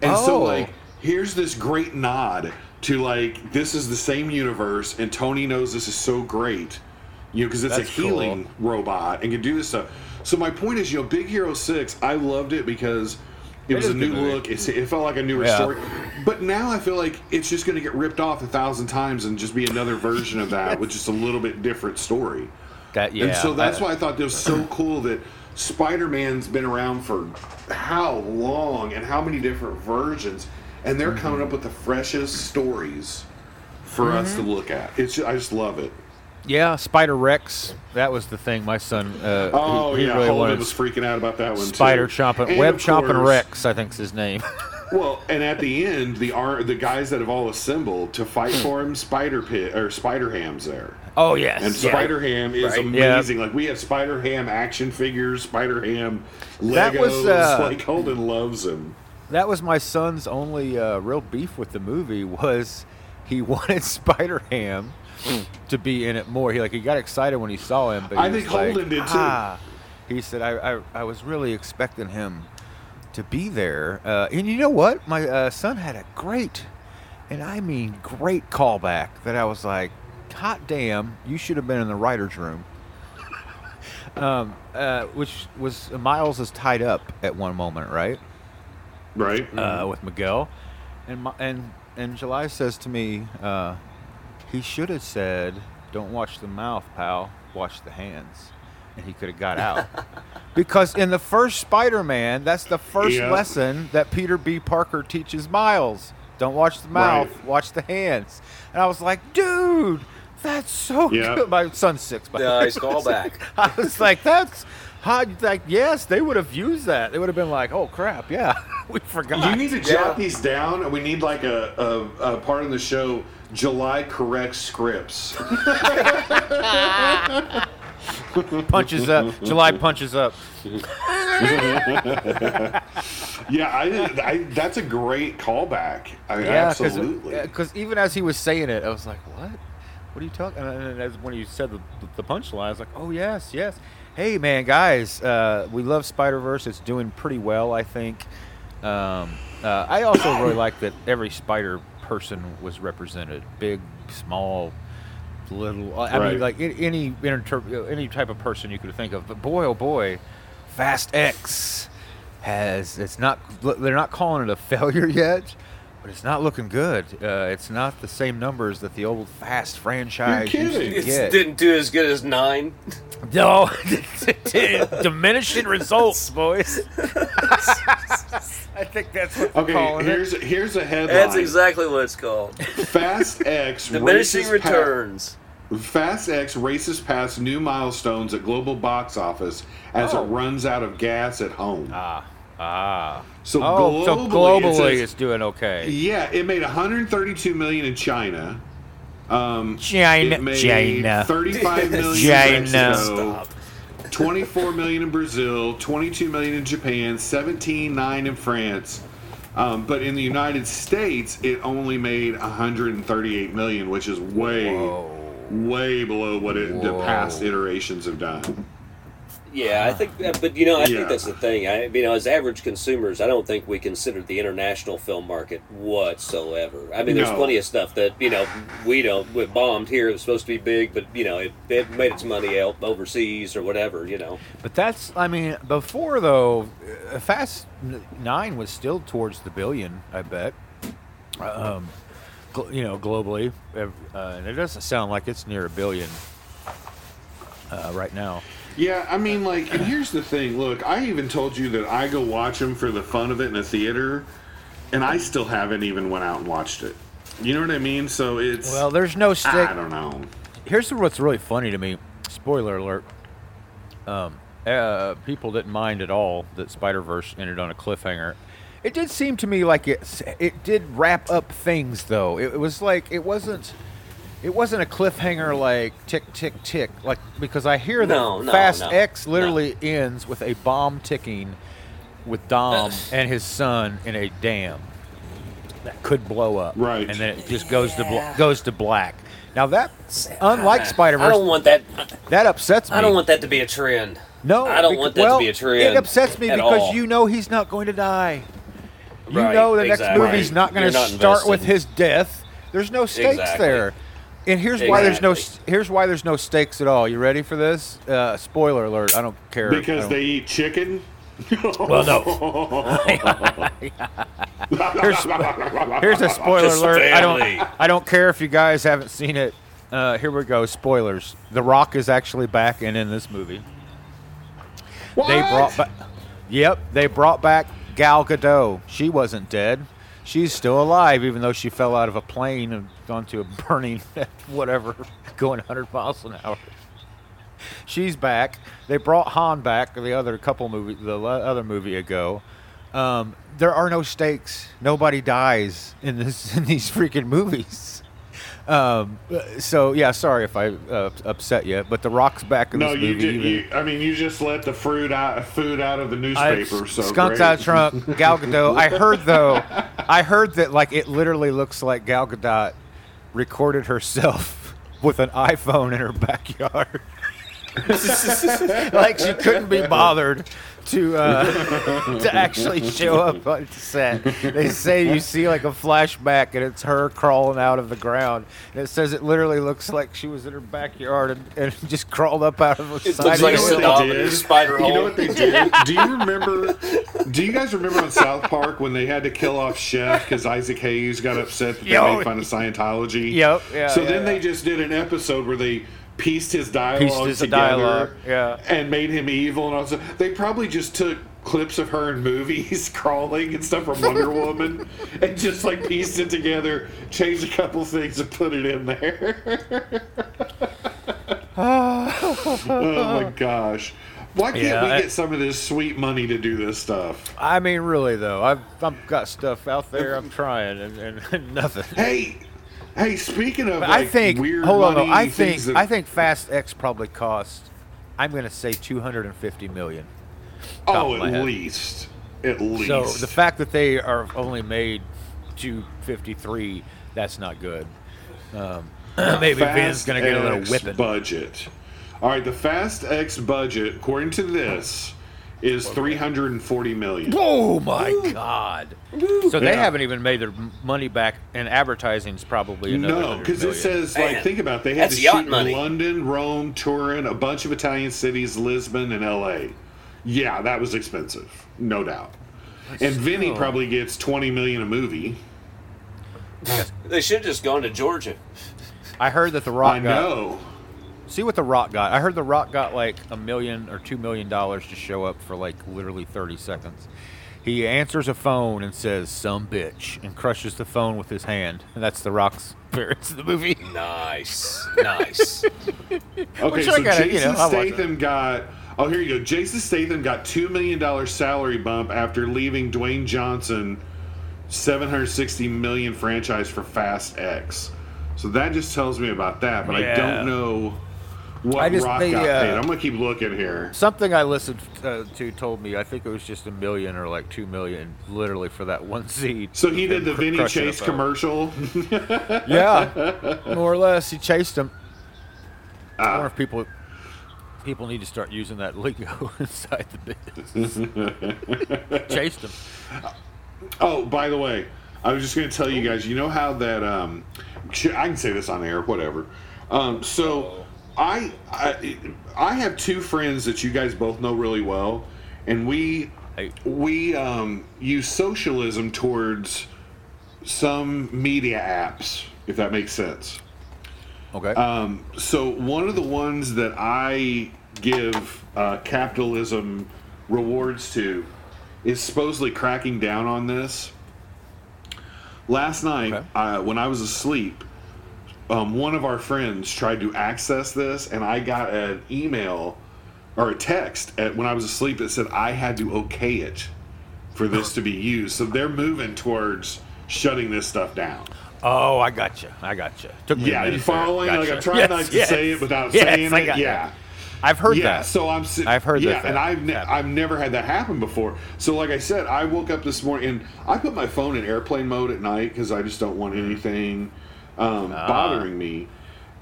And so, Oh. like, here's this great nod to, like, this is the same universe, and Tony knows this is so great, you know, because it's That's a healing robot and can do this stuff. So, my point is, you know, Big Hero 6, I loved it because it, was a new look. It's, it felt like a newer Yeah. story. But now I feel like it's just going to get ripped off a thousand times and just be another version of that with just a little bit different story. That yeah. and so that's I- why I thought it was so cool that Spider Man's been around for how long and how many different versions, and they're coming up with the freshest stories for us to look at. It's ju- I just love it. Yeah, Spider Rex. That was the thing. My son. Uh, Oh he, he yeah, really Holden was freaking out about that one. Spider too. chomping, And web chomping course- Rex. I think's his name. Well, and at the end, the ar- the guys that have all assembled to fight for him, Spider Pit or Spider Ham's there. oh yes. And yeah. Spider Ham is Right. amazing. Like we have Spider Ham action figures, Spider Ham Legos. That was, uh, like Holden loves him. That was my son's only uh, real beef with the movie was he wanted Spider Ham to be in it more. He like he got excited when he saw him, but I think like, Holden did, too. "Ah." He said, I, I, "I was really expecting him to be there." Uh, and you know what? My uh, son had a great, and I mean great callback that I was like, "Hot damn! You should have been in the writers' room." um, uh, which was Miles is tied up at one moment, right? Right? uh, with Miguel, and my, and and July says to me, uh, he should have said, "Don't watch the mouth, pal. Watch the hands," and he could have got out. because in the first Spider-Man, that's the first Yeah. lesson that Peter B. Parker teaches Miles. Don't watch the mouth, Right. watch the hands. And I was like, dude, that's so Yeah. good. My son's six. By the way. Nice callback. I was like, that's hot. Like, yes, they would have used that. They would have been like, oh crap, yeah, we forgot. You need to jot these down, and we need like a, a, a part of the show. July correct scripts. punches up. July punches up. yeah, I, I that's a great callback. I mean, absolutely. Uh, because even as he was saying it, I was like, what? What are you talking? And as when you said the, the punchline, I was like, oh yes, yes. Hey man, guys, uh, we love Spider Verse. It's doing pretty well, I think. Um, uh, I also really like that every Spider person was represented, big, small, little. I Right. mean, like any inter- any type of person you could think of. But boy, oh boy, Fast X has it's not they're not calling it a failure yet, but it's not looking good. Uh, it's not the same numbers that the old Fast franchise You're used to kidding. It didn't do as good as nine. No, diminishing results, boys. I think that's what they're Okay, calling here's it. here's a headline. That's exactly what it's called. Fast X Diminishing races pa- returns. Fast X races past new milestones at global box office as Oh. it runs out of gas at home. Ah, ah. So oh, so globally, globally it says- it's doing okay. Yeah, it made 132 million in China. Um, China, it made China. 35 million in China. Mexico, 24 million in Brazil, 22 million in Japan, 17 9 in France. Um, but in the United States, it only made 138 million, which is way, way below what it, the past iterations have done. Yeah, I think, that, but you know, I Yeah. think that's the thing. I, you know, as average consumers, I don't think we consider the international film market whatsoever. I mean, there's No. plenty of stuff that you know we don't. We bombed here. It was supposed to be big, but you know, it, it made its money out overseas or whatever. You know, But that's, I mean, before though, uh, Fast Nine was still towards the billion. I bet. Um, you know, globally, uh, and it doesn't sound like it's near a billion uh, right now. Yeah, I mean, like, and here's the thing. Look, I even told you that I go watch them for the fun of it in a theater, and I still haven't even went out and watched it. You know what I mean? So it's Well, there's no stick. I don't know. Here's what's really funny to me. Spoiler alert. Um, uh, people didn't mind at all that Spider Verse ended on a cliffhanger. It did seem to me like it. It did wrap up things though. It, it was like it wasn't. It wasn't a cliffhanger like tick tick tick like because I hear that No, no, Fast no, X no. literally ends with a bomb ticking with Dom and his son in a dam that could blow up. Right. And then it just goes to bl- goes to black. Now that unlike Spider I don't want that. that upsets me. I don't want that to be a trend. No, I don't bec- want that well, to be a trend. It upsets me because all. you know he's not going to die. You Right, know the exactly. next movie's not going to not start with his death. There's no stakes Exactly. there. And here's why there's no Exactly. here's why there's no stakes at all. You ready for this? Uh, spoiler alert. I don't care. Because don't- they eat chicken. well no. here's, here's a spoiler Just alert. I don't I don't care if you guys haven't seen it. Uh, here we go. Spoilers. The Rock is actually back and in this movie. What? They brought back. Yep, they brought back Gal Gadot. She wasn't dead. She's still alive, even though she fell out of a plane and onto a burning whatever, going 100 miles an hour. She's back. They brought Han back. The other couple movie, the other movie ago. Um, there are no stakes. Nobody dies in this in these freaking movies. Um, so yeah, sorry if I uh, upset you, but The Rock's back in No, this movie. ju- you. I mean, you just let the fruit out, food out of the I newspaper. so skunked great. out of trunk. Gal Gadot. I heard though, I heard that like it literally looks like Gal Gadot recorded herself with an iPhone in her backyard. like she couldn't be bothered to uh, to actually show up on set. They say you see like a flashback and it's her crawling out of the ground. And it says it literally looks like she was in her backyard and, and just crawled up out of the It side looks like a You know hill. what Saddam they a did? spider You know what they did? Do you remember? Do you guys remember on South Park when they had to kill off Chef because Isaac Hayes got upset that they Yo. made fun of Scientology? Yep, yeah, So yeah, then yeah. they just did an episode where they pieced his dialogue Pieced his together dialogue, yeah. and made him evil and all that. They probably just took clips of her in movies crawling and stuff from Wonder Woman and just like pieced it together, changed a couple things and put it in there. oh my gosh. Why can't Yeah, we I- get some of this sweet money to do this stuff? I mean, really though, I've I've got stuff out there. I'm trying, and, and nothing. Hey, hey, speaking of like I think. weird Hold on, money. I think that, I think Fast X probably cost. I'm going to say 250 million. oh, at least, at least. So the fact that they are only made 253, that's not good. Um, maybe Vin's Fast going to get a little whipping. budget. All right, the Fast X budget, according to this, is 340 million. Oh my God! So they Yeah. haven't even made their m- money back, and advertising's probably another. No, 100 because it million. says like Man, think about it, they had that's to yacht shoot in money. London, Rome, Turin, a bunch of Italian cities, Lisbon, and L.A. Yeah, that was expensive, no doubt. and Vinny still- probably gets 20 million a movie. They should have just gone to Georgia. I heard that the Rock I got know. See what the Rock got. I heard the Rock got like a million or two million dollars to show up for like literally 30 seconds. He answers a phone and says, "Some bitch," and crushes the phone with his hand. And that's the Rock's appearance in the movie. Nice, nice. Okay, Which so I gotta, you Jason know, I watch it. Statham got. Oh, here you go. Jason Statham got two million dollar salary bump after leaving Dwayne Johnson 760 million franchise for Fast X. So that just tells me about that, but I don't know what I just- Rock they, got uh, paid. I'm gonna keep looking here. Something I listened uh, to told me I think it was just a million or like two million, literally for that one seed. So he did the cr- Vinny Chase commercial. Yeah, more or less. He chased him. I Ah. wonder if people people need to start using that lingo inside the business. chased him. Oh, by the way, I was just going to tell you guys. You know how that um, I can say this on air, whatever. Um, so I, I I have two friends that you guys both know really well, and we we um, use socialism towards some media apps, if that makes sense. Okay. Um, so one of the ones that I give uh, capitalism rewards to is supposedly cracking down on this. Last night, Okay. uh, when I was asleep, um, one of our friends tried to access this, and I got an email or a text at, when I was asleep that said I had to okay it for this to be used. So they're moving towards shutting this stuff down. oh, I got you. I got you. Took me Yeah, you following? Like I'm trying Yes, not to yes. say it without Yes, saying I it. Yeah. that. I've heard yeah, that. so I'm. I've heard yeah, that and I've ne-. I've never had that happen before. So like I said, I woke up this morning and I put my phone in airplane mode at night because I just don't want Mm-hmm. anything um, Ah. bothering me.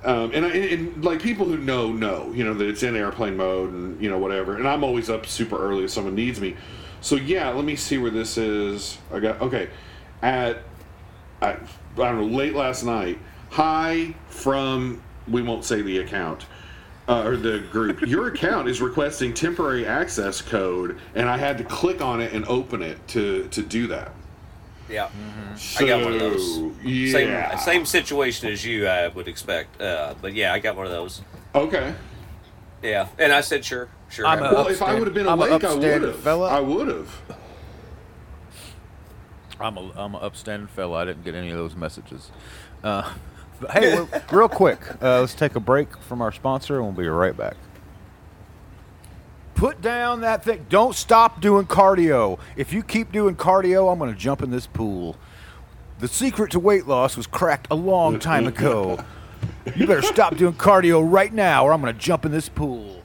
Um, and, I, and, and like people who know know, you know that it's in airplane mode and you know whatever. And I'm always up super early if someone needs me. So yeah, let me see where this is. I got okay at I, I don't know, late last night. Hi from we won't say the account uh, or the group. Your account is requesting temporary access code, and I had to click on it and open it to to do that. Yeah. So, I got one of those. Yeah. Same same situation as you, I would expect. Uh, but yeah, I got one of those. Okay. Yeah, and I said sure, sure. I'm have a- Well, if I would have been I'm a awake, I would have. I would have. I'm a I'm an upstanding fella. I didn't get any of those messages. Uh, but hey, real quick, uh, let's take a break from our sponsor, and we'll be right back. Put down that thing. Don't stop doing cardio. If you keep doing cardio, I'm going to jump in this pool. The secret to weight loss was cracked a long time ago. You better stop doing cardio right now, or I'm going to jump in this pool.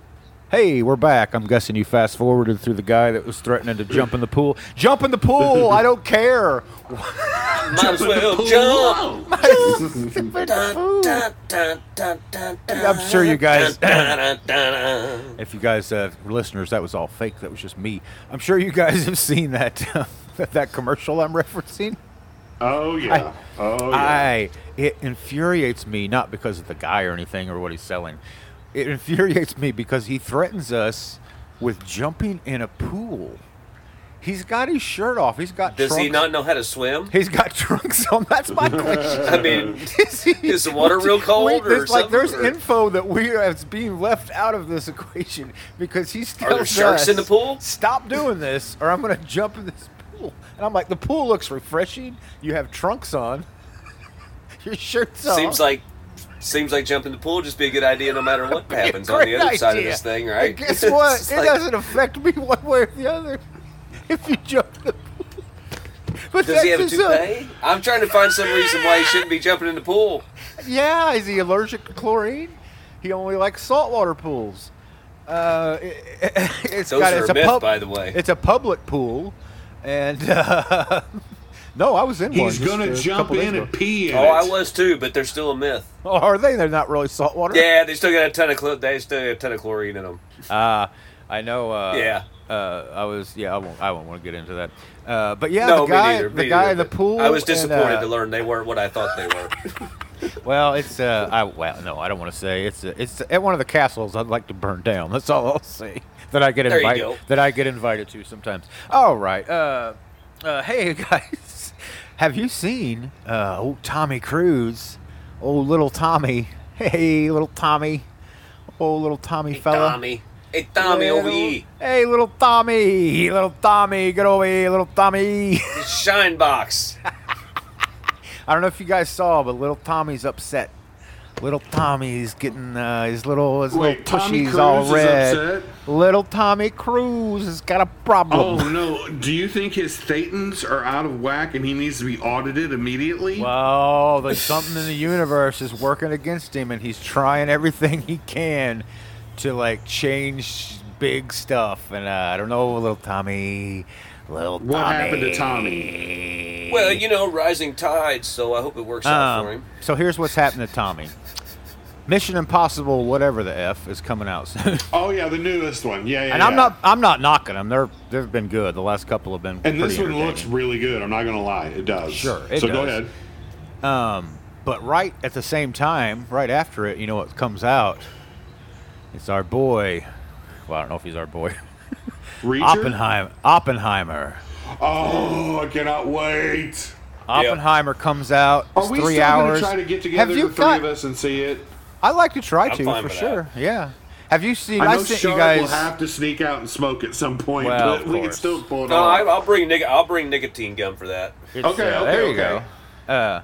Hey, we're back. I'm guessing you fast forwarded through the guy that was threatening to jump in the pool. Jump in the pool. I don't care. Might as well Pool. jump. I'm sure you guys-. If you guys, uh, listeners, that was all fake. That was just me. I'm sure you guys have seen that that commercial I'm referencing. Oh yeah. oh yeah. I it infuriates me not because of the guy or anything or what he's selling. It infuriates me because he threatens us with jumping in a pool. He's got his shirt off. He's got Does trunks. he not know how to swim? He's got trunks on. That's my question. I mean, Is, he- Is the water real cold Wait, or there's like there's or- info that we are is being left out of this equation because he's Are there sharks in the pool? Stop doing this, or I'm going to jump in this pool. And I'm like, the pool looks refreshing. You have trunks on. Your shirt's off. seems like seems like jumping the pool would just be a good idea no matter what happens on the other side of this thing, And right? guess what? It like- doesn't affect me one way or the other if you jump in the pool. But Does he have a that's toupee? I'm trying to find some reason why he shouldn't be jumping in the pool. Yeah, is he allergic to chlorine? He only likes saltwater pools. Uh, it, it's Those got, are it's a myth, pub- by the way. It's a public pool, and uh, no, I was in one. He's just gonna a jump couple days in ago. and pee in Oh, it. I was too, but they're still a myth. Oh, are they? They're not really saltwater. Yeah, they still got a ton of chlor- they still got a ton of chlorine in them. Uh, I know. Uh, Yeah. Uh, I was. Yeah, I won't. I won't want to get into that. Uh, but yeah, no, the guy, neither. the guy neither, in the pool. I was and, disappointed uh, to learn they weren't what I thought they were. Well, it's uh, I well, no, I don't want to say it's uh, it's at one of the castles I'd like to burn down. That's all I'll say. That I get invited. That I get invited to sometimes. All right. Uh, uh, hey guys, have you seen uh, old Tommy Cruise? Old little Tommy. Hey, little Tommy. Old little Tommy hey, fella. Tommy. Hey, Tommy, over here. Hey, little Tommy. Little Tommy, get over here, little Tommy. Shine box. I don't know if you guys saw, but little Tommy's upset. little Tommy's getting uh, his little his Wait, little Tommy tushies all Cruise is red. upset? Little Tommy Cruise has got a problem. Oh no! Do you think his thetans are out of whack and he needs to be audited immediately? Well, there's something in the universe is working against him, and he's trying everything he can to like change big stuff. And uh, I don't know, little Tommy, little What Tommy. happened to Tommy? Well, you know, rising tides, so I hope it works out for Um, him. so here's what's happened to Tommy. Mission Impossible, whatever the f, is coming out soon, Oh yeah, the newest one. Yeah, yeah. and I'm yeah. not I'm not knocking them. They're they've been good. The last couple have been. And this pretty one looks entertaining. really good. I'm not gonna lie, it does. Sure, it so go does. ahead. Um, but right at the same time, right after it, you know what comes out? It's our boy. Well, I don't know if he's our boy. Reacher? Oppenheimer. Oppenheimer. Oh, I cannot wait. Oppenheimer comes out. Are It's we three still hours. gonna try to get together, Have you the three got? of us, and see it? I'd like to try I'm to fine for with sure. Yeah. Have you seen? I I, know sent Shark you guys. will have to sneak out and smoke at some point, Well, but of we can course. still pull it No, I, off. I'll bring nic- I'll bring nicotine gum for that. It's, Okay, uh, okay, there you okay. go. Uh,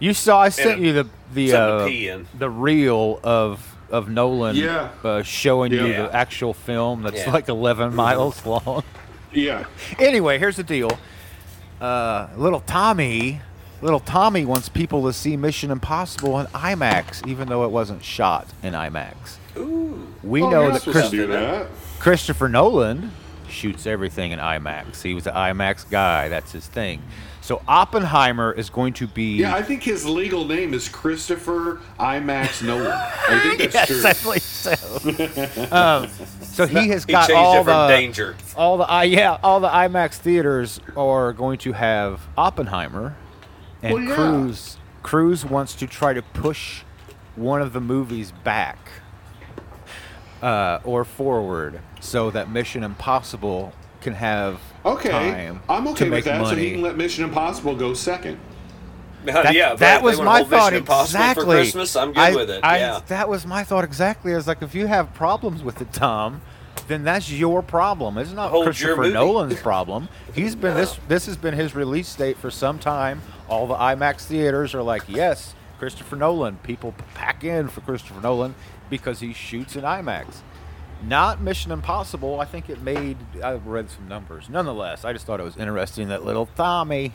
you saw I sent a- you the the something to uh, in. the reel of of Nolan Yeah. uh, showing you the actual film that's Yeah. like 11 miles long. yeah. anyway, here's the deal. Uh, little Tommy, little Tommy wants people to see Mission Impossible in IMAX, even though it wasn't shot in IMAX. Ooh. We Oh, know that supposed Chris- to do that. Christopher Nolan shoots everything in IMAX. He was an IMAX guy. That's his thing. So Oppenheimer is going to be. Yeah, I think his legal name is Christopher IMAX Nolan. I think that's yes, true. I believe so. um, so he has got changed all it from the danger. all the I yeah all the IMAX theaters are going to have Oppenheimer, and Well, yeah. Cruise Cruise wants to try to push one of the movies back uh, or forward so that Mission Impossible can have Okay, time I'm to okay make with that. So he can let Mission Impossible go second. That, yeah, if that was my thought exactly. For Christmas, I'm good I- with it. I- yeah. that was my thought exactly. I was like, if you have problems with it, Tom, then that's your problem. It's not Hold Christopher. Nolan's problem. He's been this. This has been his release date for some time. All the IMAX theaters are like, yes, Christopher Nolan. People pack in for Christopher Nolan because he shoots in IMAX. Not Mission Impossible. I think it made. I read some numbers. Nonetheless, I just thought it was interesting that little Tommy.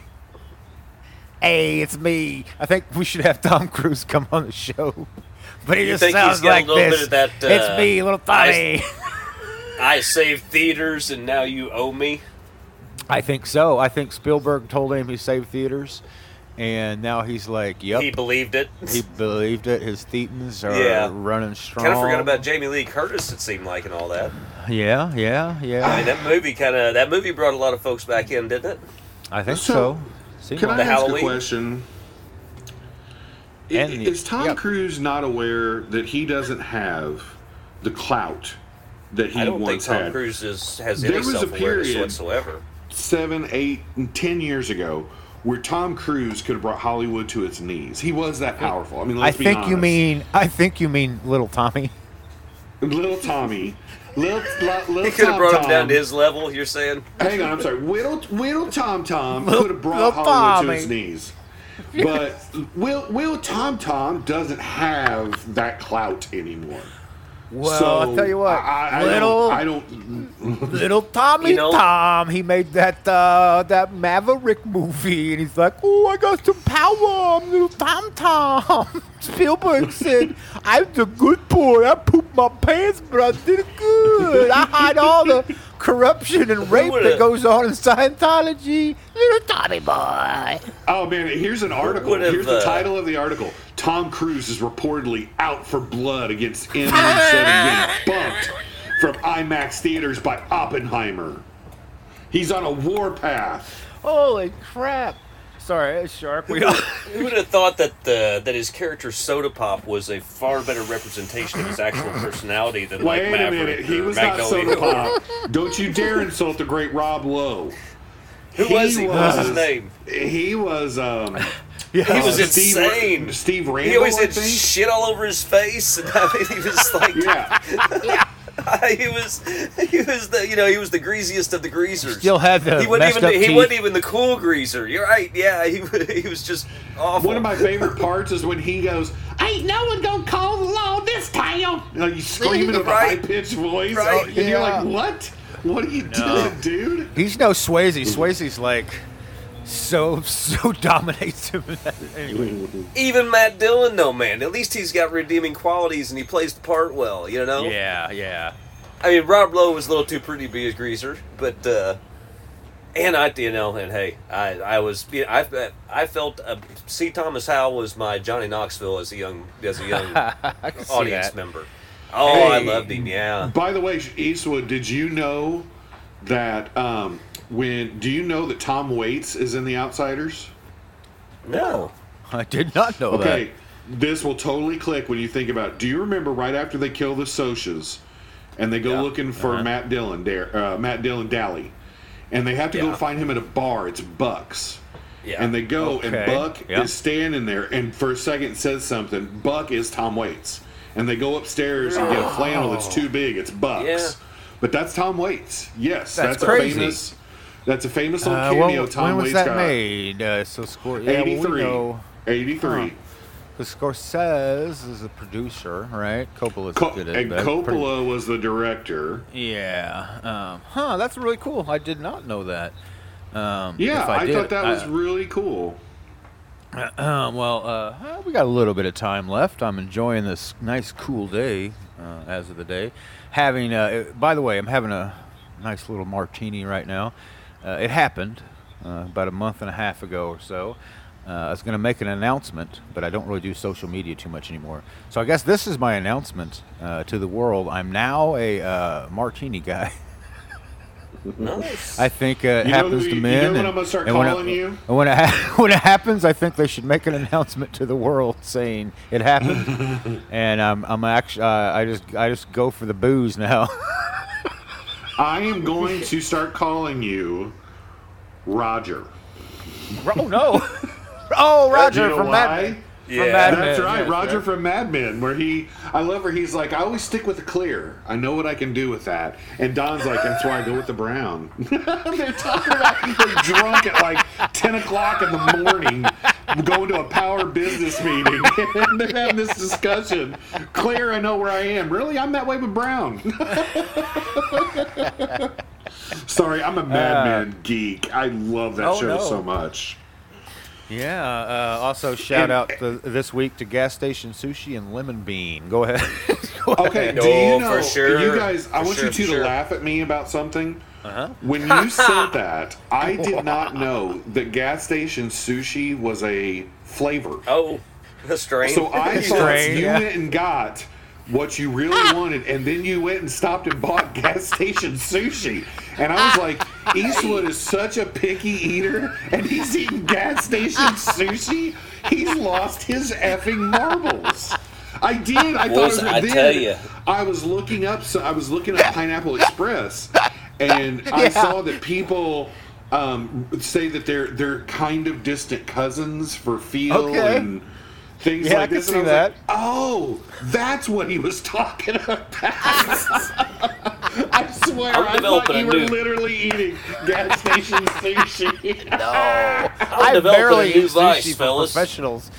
Hey, it's me. I think we should have Tom Cruise come on the show. But he You just think he's sounds got a like little bit this. of that, it's uh, me, little Tommy. I saved theaters, and now you owe me. I think so. I think Spielberg told him he saved theaters, and now he's like, "Yep." He believed it. He believed it. His thetans are Yeah. running strong. Kind of forgot about Jamie Lee Curtis. It seemed like and all that. Yeah, yeah, yeah. I mean, that movie kind of that movie brought a lot of folks back in, didn't it? I think So, so. Seemed Can like I The ask Halloween? a question? I- And the- is Tom yep. Cruise not aware that he doesn't have the clout that he I don't think once Tom had? Cruise is, has There any was a self awareness period- whatsoever. Seven, eight, and ten years ago, where Tom Cruise could have brought Hollywood to its knees. He was that powerful. I mean, I let's be think you mean. I think you mean little Tommy. little Tommy. Little, li- little He could have Tom brought him down to his level. You're saying? Hang on, I'm sorry. Whittle, Whittle Tom Tom Little- could have brought little Hollywood to Tommy. its knees. But Will Will Tom Tom doesn't have that clout anymore. Well, so I'll tell you what. I, I, I little don't, I don't. little Tommy You know- Tom, he made that uh, that Maverick movie, and he's like, "Oh, I got some power, I'm little Tom Tom." Spielberg said, "I'm the good boy. I pooped my pants, but I did it good. I hide all the corruption and rape that goes on in Scientology." Little Tommy boy. Oh man, here's an article. Here's the uh, title of the article. Tom Cruise is reportedly out for blood against MI7 getting bumped from IMAX theaters by Oppenheimer. He's on a warpath. Holy crap! Sorry, it's sharp. We all. Who would have thought that uh, that his character Soda Pop was a far better representation of his actual personality than like Wait a Maverick minute, he or was not Magnolia? soda pop. Don't you dare insult the great Rob Lowe. Who was he? What was his name? He was um He was uh, Steve- insane. Steve Randle. He always I had think? shit all over his face, and I mean, he was like, Yeah. he was, he was the, you know, he was the greasiest of the greasers. Still had the he wasn't messed even, up the, he teeth. wasn't even the cool greaser. You're right. Yeah, he, he was just awful. One of my favorite parts is when he goes, Ain't no one gonna call the law this town. Like you screaming with Right. a high pitched voice, Right. and you're like, "What? What are you No. doing, dude?" He's no Swayze. Swayze's like so so dominates him. anyway. Even Matt Dillon, though, man, at least he's got redeeming qualities and he plays the part well. You know. Yeah, yeah. I mean, Rob Lowe was a little too pretty to be a greaser, but uh, and I, you know, and hey, I, I was, you know, I, I felt uh, C. Thomas Howell was my Johnny Knoxville as a young, as a young I can audience that. member. Oh, I Hey. loved him. Yeah. By the way, Eastwood, did you know that um, when? Do you know that Tom Waits is in The Outsiders? No. I did not know that. Okay, this will totally click when you think about. it. Do you remember right after they kill the Socs, and they go Yeah. looking for Uh-huh. Matt Dillon, there, uh, Matt Dillon Dally, and they have to go find him at a bar. It's Bucks. Yeah. And they go, and Buck Yeah. is standing there, and for a second says something. Buck is Tom Waits, and they go upstairs and get a flannel that's too big. It's Bucks, Yeah. but that's Tom Waits. Yes, That's that's, crazy. a famous. That's a famous little Uh, cameo. well, Tom when was Waits that got. made? Uh, so score. Yeah, well, we 83. know 83. the Scorsese is a producer, right? Coppola Co- did it. and Coppola pretty- was the director. yeah. Um, huh. That's really cool. I did not know that. Um, Yeah, if I, did, thought that was really cool. Um, well, uh, uh, we got a little bit of time left. I'm enjoying this nice, cool day uh, as of the day. Having, uh, uh, by the way, I'm having a nice little martini right now. Uh, it happened uh, about a month and a half ago or so. Uh, I was going to make an announcement, but I don't really do social media too much anymore. So I guess this is my announcement uh, to the world. I'm now a uh, martini guy. Nice. I think uh, it You happens who- to you men. know what and- I'm gonna start and when it- calling you? and when it ha- when it happens, I think they should make an announcement to the world saying it happened. and um, I'm actually uh, I just I just go for the booze now. I am going to start calling you Roger. oh no! Oh, Roger You know from why? Mad Men. Yeah. From Mad That's Men, right, yes, Roger right. from Mad Men, where he, I love where he's like, I always stick with the clear. I know what I can do with that. And Don's like, that's why I go with the brown. they're talking about they're drunk at like 10 o'clock in the morning, going to a power business meeting, and they're having this discussion. Clear, I know where I am. Really? I'm that way with brown. Sorry, I'm a Mad Men geek. I love that Uh, oh, show no. so much. Yeah. Uh, also, shout And- out to, this week to Gas Station Sushi and Lemon Bean. Go ahead. Go Okay, ahead. do you know? for sure. You guys, I For want sure, you two for to sure. laugh at me about something. Uh-huh. When you said that, I did not know that gas station sushi was a flavor. Oh, the strain. So I thought Strange, you yeah. went and got what you really wanted, and then you went and stopped and bought gas station sushi. And I was like, Eastwood is such a picky eater, and he's eating gas station sushi. He's lost his effing marbles. I did. I thought it was I then tell ya. I was looking up. So I was looking up Pineapple Express, and I Yeah. saw that people um, say that they're they're kind of distant cousins for feel Okay. and things Yeah, I like can this. see I was that. like, oh, that's what he was talking about. I swear, I'm I thought you were new- literally eating gas station sushi. No, I developing barely a new eat vice, sushi for professionals.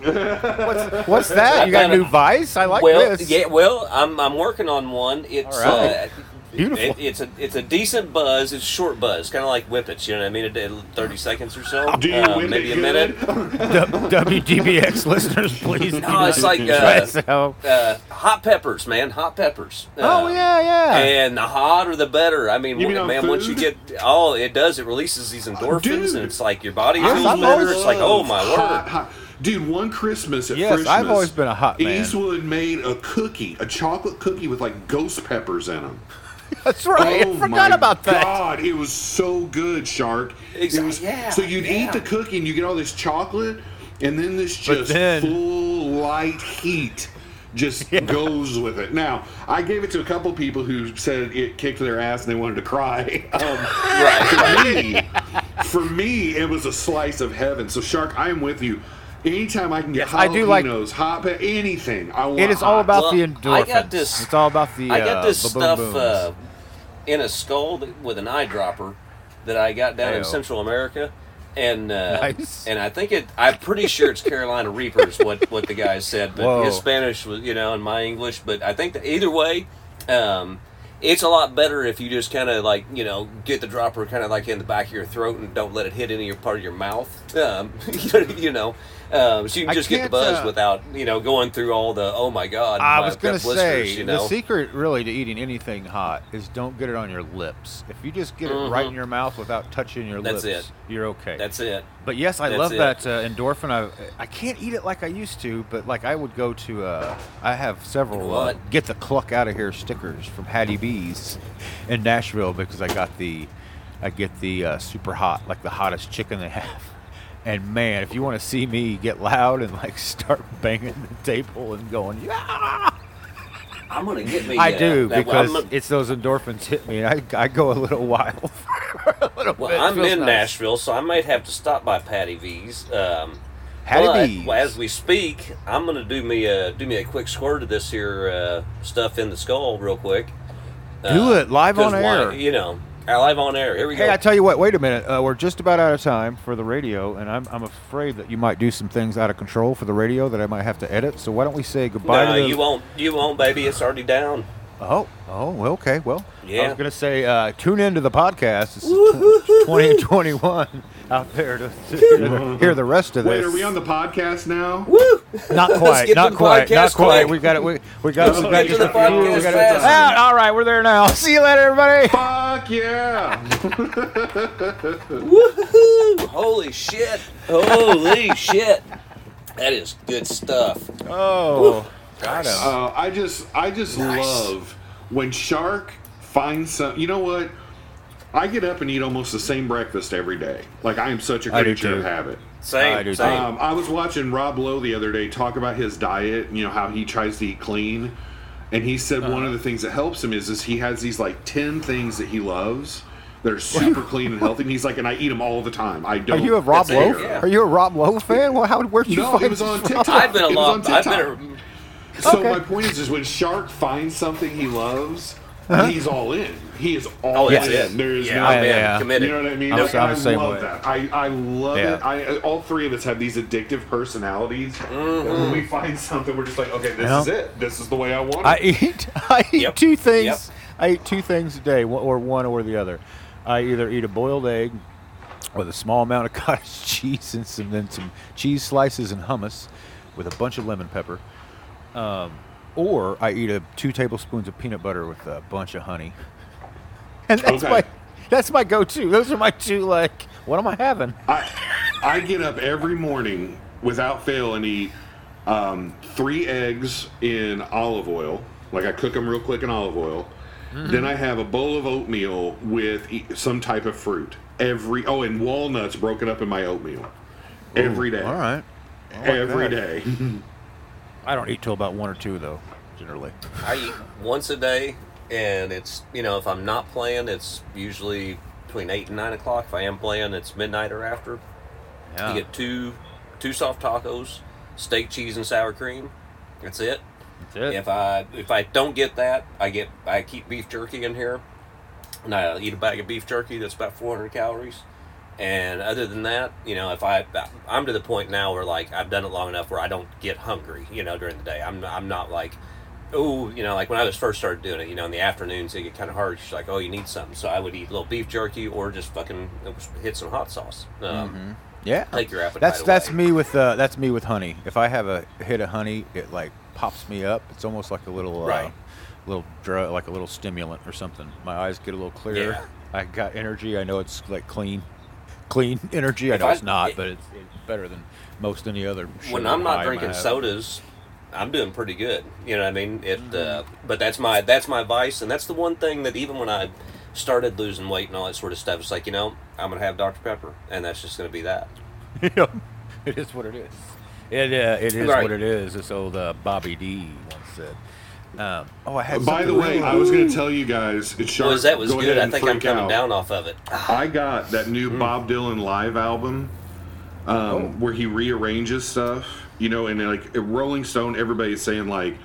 what's, what's that? You got a got a- new vice? I like well, this. yeah, well, I'm I'm working on one. It's All right. uh, Beautiful. It, it's a it's a decent buzz. It's short buzz, kind of like whippets. You know what I mean? A day- Thirty seconds or so. Uh, maybe a minute. W- WDBX listeners, please. No, it's like, uh. Uh, hot peppers, man. Hot peppers. Oh Uh, yeah, yeah. And the hotter the better. I mean, You mean w- on man, once you get oh, it does. It releases these endorphins, Dude. and it's like your body feels better. It's like, oh my Hot, word. hot. Dude, one Christmas at Yes, I've always been a hot man. Eastwood made a cookie, a chocolate cookie with like ghost peppers in them. That's right. Oh I forgot about that. God, it was so good, Shark. It Exact- was, yeah, so you'd yeah. eat the cookie and you get all this chocolate, and then this just then- full light heat just goes with it. Now, I gave it to a couple people who said it kicked their ass and they wanted to cry. Um, Right. for me, for me, it was a slice of heaven. So, Shark, I am with you. Anytime I can get Yes, I do like- jalapenos, hot pe- anything, I want. It is all hot. about Well, the I got this- it's all about the. I got uh, this ba-boom stuff uh, in a skull that, with an eyedropper that I got down in Central America. and uh, Nice. and I think it. I'm pretty sure it's Carolina Reapers. What what the guy said, but Whoa. his Spanish was you know, and my English. But I think that either way, um, it's a lot better if you just kind of like you know get the dropper kind of like in the back of your throat and don't let it hit any part of your mouth. Um, you know, um, so you can just get the buzz uh, without you know going through all the oh my god. I I've was gonna say you the secret really to eating anything hot is don't get it on your lips. If you just get it right in your mouth without touching your Mm-hmm. That's lips, it. you're okay. That's it. But yes, I That's love it. that uh, endorphin. I I can't eat it like I used to, but like I would go to. Uh, I have several uh, get the cluck out of here stickers from Hattie B's in Nashville because I got the I get the uh, super hot, like the hottest chicken they have. And man, if you want to see me get loud and like start banging the table and going, yeah, I'm gonna get me. I uh, do that- because I'm gonna- it's those endorphins hit me, and I, I go a little wild. for a little Well, bit. I'm in nice. Nashville, so I might have to stop by Patty V's. Um, but V's. well, as we speak, I'm gonna do me a do me a quick squirt of this here uh, stuff in the skull real quick. Do it, live on why- air. You know, uh, live on air. Here we Hey, go. I tell you what. Wait a minute. Uh, we're just about out of time for the radio, and I'm, I'm afraid that you might do some things out of control for the radio that I might have to edit. So why don't we say goodbye no, to the? you won't. You won't, baby. It's already down. Oh, oh, okay. Well, I was gonna say uh, tune into the podcast. It's tw- 20 and 21 out there to, to hear, the, hear the rest of Wait, this. are we on the podcast now? Woo! Not quite. Not quite. Not podcast quite. We got it. We, we got. Let's we got get to just a few. We got fast. Ah, all right, we're there now. See you later, everybody. Fuck yeah! Woohoo! Holy shit! Holy shit! That is good stuff. Oh, got him. Uh, I just, I just Nice. love when Shark finds some. You know what? I get up and eat almost the same breakfast every day. Like I am such a do creature of habit. Same. I do same. Um, I was watching Rob Lowe the other day talk about his diet. You know how he tries to eat clean, and he said one Uh-huh. of the things that helps him is is he has these like ten things that he loves that are super clean and healthy. And he's like, and I eat them all the time. I don't. Are you a Rob Lowe? yeah. Are you a Rob Lowe fan? Well, how where'd you No, find it was on this? TikTok. I've been a long. was lot. on I've been a, So Okay. my point is, is when Shark finds something he loves, he's all in. He is all Oh, that's in. it. There is yeah, no. I'm in. yeah. Committed. You know what I mean? I'm Like, the- I'm I love way. that. I, I love Yeah. it. I all three of us have these addictive personalities. And Mm-hmm. when we find something, we're just like, okay, this Yeah. is it. This is the way I want it. I eat. I eat Yep. two things. Yep. I eat two things a day, or one or the other. I either eat a boiled egg with a small amount of cottage cheese and some then some cheese slices and hummus with a bunch of lemon pepper. Um, or I eat a two tablespoons of peanut butter with a bunch of honey. And that's Okay. my that's my go-to. Those are my two. Like, what am I having? I, I get up every morning without fail and eat um, three eggs in olive oil. Like I cook them real quick in olive oil. Mm-hmm. Then I have a bowl of oatmeal with some type of fruit. Every oh, and walnuts broken up in my oatmeal. Every day. All right. Every that. day. I don't eat till about one or two though, generally. I eat once a day, and it's you know if I'm not playing, it's usually between eight and nine o'clock. If I am playing, it's midnight or after. Yeah. You get two two soft tacos, steak, cheese, and sour cream. That's it. That's it. If I if I don't get that, I get I keep beef jerky in here, and I eat a bag of beef jerky that's about 400 calories. And other than that, you know, if I I'm to the point now where like I've done it long enough where I don't get hungry, you know, during the day. I'm I'm not like, oh, you know, like when I was first started doing it, you know, in the afternoons it get kind of hard. She's like, oh, you need something, so I would eat a little beef jerky or just fucking hit some hot sauce. Um, Yeah, Take your appetite That's that's me with uh, that's me with honey. If I have a hit of honey, it like pops me up. It's almost like a little uh, Right. little drug, like a little stimulant or something. My eyes get a little clearer. Yeah. I got energy. I know it's like clean, clean energy. I know I- it's not, it- but it's, it's better than most any other. when I'm not drinking sodas, I'm doing pretty good. You know what I mean? It, uh, Mm-hmm. but that's my that's my vice, and that's the one thing that even when I started losing weight and all that sort of stuff, it's like you know I'm gonna have Dr Pepper, and that's just gonna be that. Yeah, it is what it is. It uh, it is Right. what it is. This old uh, Bobby D once said. Um, oh, I had. By the way, really- I was going to tell you guys, it's sharp. Well, that was Go good, I think I'm freak coming out. down off of it. I got that new Hmm. Bob Dylan live album um, Oh. where he rearranges stuff. You know, and like Rolling Stone, everybody's saying like,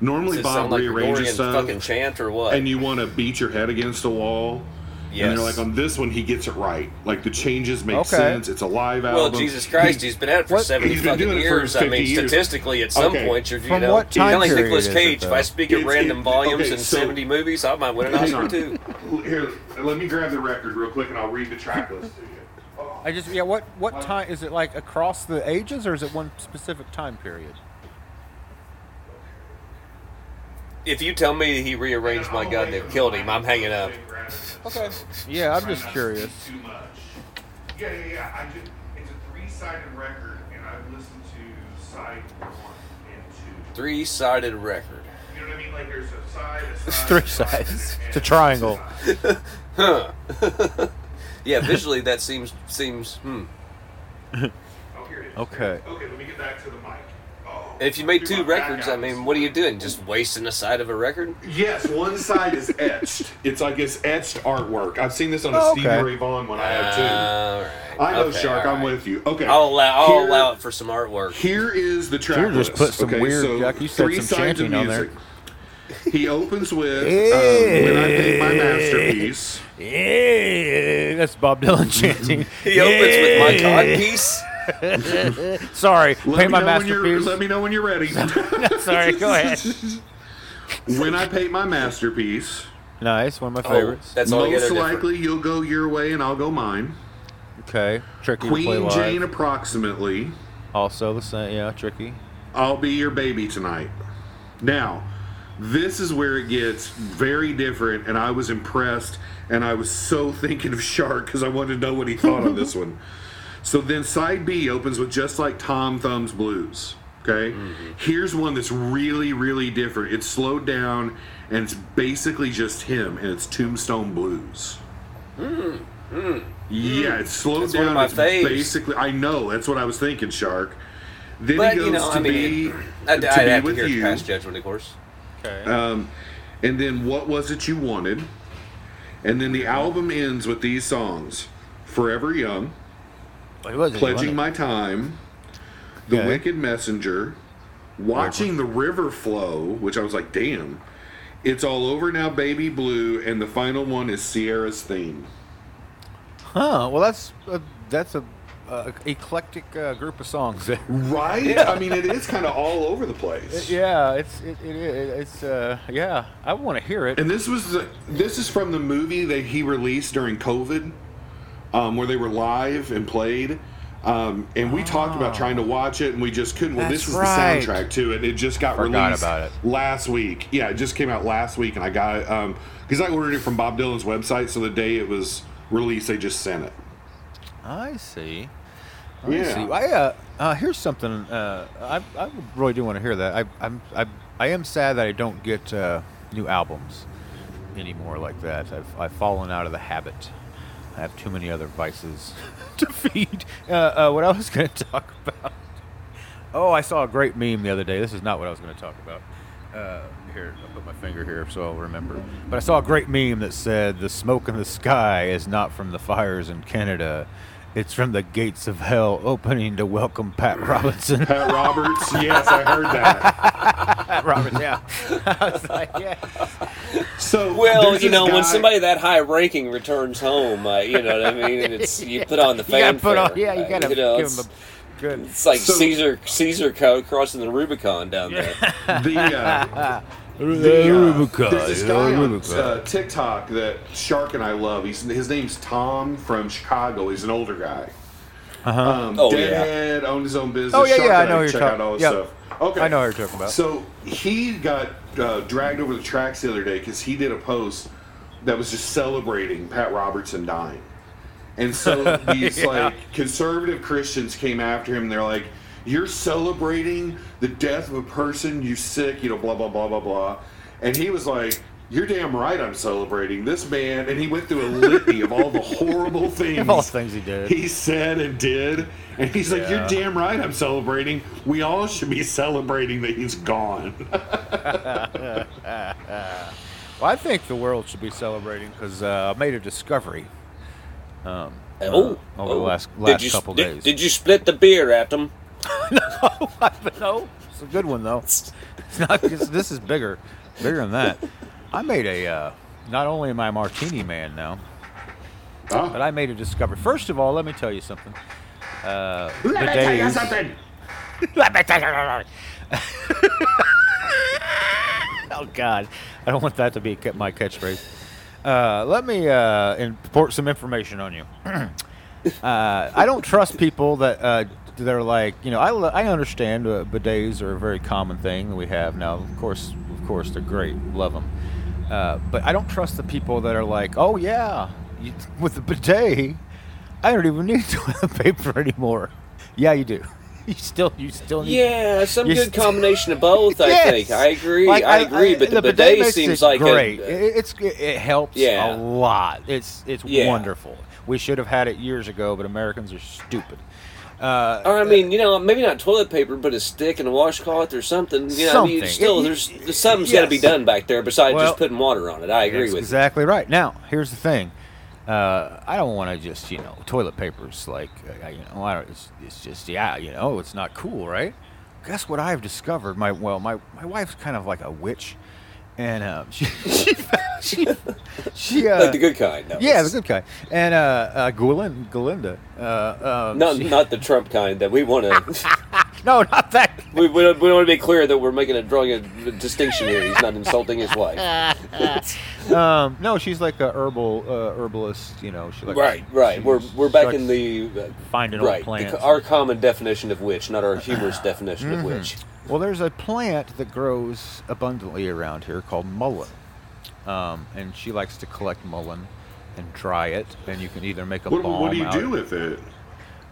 normally Bob sound like rearranges stuff, fucking chant or what? and you want to beat your head against a wall. And they're like, on this one, he gets it right. Like the changes make Okay. sense. It's a live Well, album. Well, Jesus Christ, He- he's been at it for What- seventy He's been fucking doing it for years. I mean, years. statistically, at some Okay. point, you're you From know, what time kind of like period Nicolas is it, Cage. if I speak at random it- volumes okay, in so- seventy movies, I might win an Hang Oscar on. too. Here, let me grab the record real quick, and I'll read the track list to you. I just yeah. What what time is it? Like across the ages, or is it one specific time period? If you tell me he rearranged my gun that killed him, I'm hanging up. Okay. Yeah, I'm just curious. Too much. Yeah, yeah, yeah. I just, it's a three-sided record, and I've listened to side one and two. Three sided record. You know what I mean? Like there's a side, a side, It's three a side, sides. and- It's a triangle. Huh. yeah, visually that seems seems hmm. Oh, here it is. Okay. Okay, let me get back to the mic. If you made two records, I mean, what are you doing? Just wasting the side of a record? Yes, one side is etched. It's like it's etched artwork. I've seen this on a Oh, Stevie okay. Ray Vaughan one I have too. All right. I know, okay, Shark. all I'm with you. Okay. I'll allow. I'll Here- allow it for some artwork. Here is the track Should've just list. put some okay, weird- so Jack, you said three some of chanting on there. music. He opens with um, "When I Paint My Masterpiece." Yeah, that's Bob Dylan chanting. He opens with my Yeah. codpiece. Sorry, Let paint my when masterpiece. Let me know when you're ready. Sorry, go ahead. when I paint my masterpiece, Nice, one of my Oh, favorites. that's altogether most different. likely you'll go your way and I'll go mine. okay, tricky to play Queen live. Jane, approximately. Also the same. Yeah, tricky. I'll be your baby tonight. Now, this is where it gets very different, and I was impressed, and I was so thinking of Shark because I wanted to know what he thought on this one. So then side B opens with just like Tom Thumb's Blues. Okay, mm-hmm. here's one that's really, really different. It's slowed down, and it's basically just him, and it's Tombstone Blues. Mm, mm, mm. Yeah, it's slowed That's one down. of my it's faves. basically, I know that's what I was thinking, Shark. Then But he goes you know, to I mean, be I'd, to I'd be have to with hear you. past judgment, of course. Okay. Um, and then what was it you wanted? And then the mm-hmm. album ends with these songs: "Forever Young," Well, he wasn't "Pledging. My Time," "The Okay. Wicked Messenger," "Watching the River Flow," which I was like, "Damn." It's all over now, baby blue, and the final one is Sierra's theme. Huh? Well, that's uh, that's a uh, eclectic uh, group of songs. Right? I mean, it is kind of all over the place. yeah, it's it, it, it it's uh yeah. I want to hear it. And this was the, this is from the movie that he released during COVID, um, where they were live and played. Um, and we talked about trying to watch it, and we just couldn't. Well, this was right. the soundtrack to it. It just got Forgot released about it. last week. Yeah, it just came out last week, and I got it because I ordered it from Bob Dylan's website. So the day it was released, they just sent it. I see. I Yeah. see. I, uh, uh, here's something. Uh, I, I really do want to hear that. I, I'm, I, I am sad that I don't get uh, new albums anymore like that. I've, I've fallen out of the habit. I have too many other vices to feed. Uh, uh, what I was going to talk about. Oh, I saw a great meme the other day. This is not what I was going to talk about. Uh, here, I'll put my finger here so I'll remember. But I saw a great meme that said, "The smoke in the sky is not from the fires in Canada; it's from the gates of hell opening to welcome Pat Robertson." Pat Roberts, yes, I heard that. Pat Roberts, yeah. I was like, yeah. So Well, you this know, when somebody that high ranking returns home, uh, you know what I mean. And it's you put on the You gotta fanfare. put on, yeah. You uh, gotta you know, give it's, him a good. it's like So- Caesar Caesar co- crossing the Rubicon down there. the uh, The, the, uh, there's this guy on uh, TikTok that Shark and I love. He's his name's Tom from Chicago. He's an older guy. Um, Oh, yeah. Deadhead, owned his own business. Oh, yeah, Shark yeah, I know who you're check talk- out all his yep. stuff. Okay, I know what you're talking about. So he got uh, dragged over the tracks the other day because he did a post that was just celebrating Pat Robertson dying. And so these Yeah. like conservative Christians came after him. And they're like, "You're celebrating the death of a person, you sick, you know, blah blah blah blah blah." And he was like, "You're damn right, I'm celebrating this man." And he went through a litany of all the horrible things, All the things he did. he said and did. And he's like, "You're damn right, I'm celebrating. We all should be celebrating that he's gone." Well, I think the world should be celebrating because uh, I made a discovery. Um, Oh, over oh. the last Did last you, couple did, days. Did you split the beer at them? No, it's a good one though. It's not. It's, this is bigger, bigger than that. I made a. Uh, not only am I a martini man now, Oh. But I made a discovery. First of all, let me tell you something. Uh, Let me tell you something. Let me tell you something. oh God, I don't want that to be my catchphrase. Uh, let me uh, import some information on you. uh, I don't trust people that uh, they're like, you know, I, I understand uh, bidets are a very common thing that we have now. Of course, of course, they're great, love them. Uh, but I don't trust the people that are like, oh yeah, you, with the bidet, I don't even need toilet paper anymore. Yeah, you do. You still, you still need. Yeah, some good st- combination of both. I Yes. think I agree. Like, I, agree, but the, bidet, makes seems like great. A, It- it's it helps Yeah. a lot. It's it's Yeah. wonderful. We should have had it years ago, but Americans are stupid. Uh, or I mean, you know, maybe not toilet paper, but a stick and a washcloth or something. You know, I mean, Something. still, there's something's got to be done back there besides Well, just putting water on it. I agree with exactly right. Now, here's the thing. Uh, I don't want to just, you know, toilet paper's like, uh, you know, I don't, it's, it's just, yeah, you know, it's not cool, right? Guess what I've discovered? My well, my, my wife's kind of like a witch, and uh, she she she, she uh, Like the good kind. No, yeah, the good kind, and uh, uh, Galind, Galinda, uh, um, Not, she- not the Trump kind that we want to. no, not that. we, we, don't, we want to be clear that we're making a drawing a distinction here. He's not insulting his wife. Um, no, she's like a herbal uh, herbalist. You know, she like Right, right. she- We're we're back in the uh, finding old right the, plants. our common definition of witch, not our humorous definition of witch. Well, there's a plant that grows abundantly around here called mullein, um, and she likes to collect mullein and dry it, and you can either make a What, balm. what do you out do of- with it?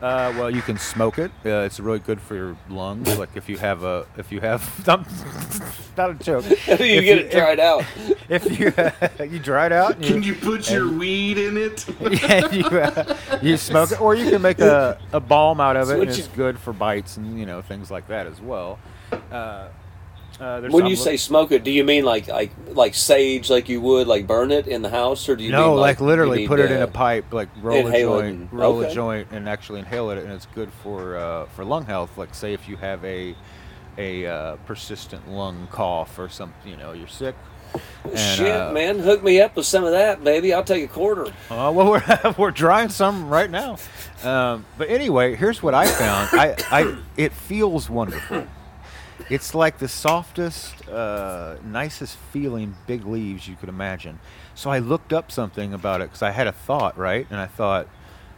Uh, well, you can smoke it. Uh, it's really good for your lungs. Like if you have a, if you have, not a joke. you If get it if- dried out. If, you you dry it out, and Can you put your weed in it? yeah, you, uh, you smoke it, or you can make a, a balm out of it, what and you- it's good for bites and you know things like that as well. Uh, uh, When you li- say smoke it, do you mean like like like sage, like you would like burn it in the house, or do you no, mean like, you literally need, put it in a pipe, like roll a inhale it joint, and- roll a joint, and actually inhale it, and it's good for uh, for lung health. Like say if you have a a uh, persistent lung cough or something, you know, you're sick. And, Shit, uh, man, hook me up with some of that, baby. I'll take a quarter. Uh, well, we're we're drying some right now. Um, but anyway, here's what I found. I, I it feels wonderful. It's like the softest, uh, nicest feeling big leaves you could imagine. So I looked up something about it because I had a thought, right? And I thought,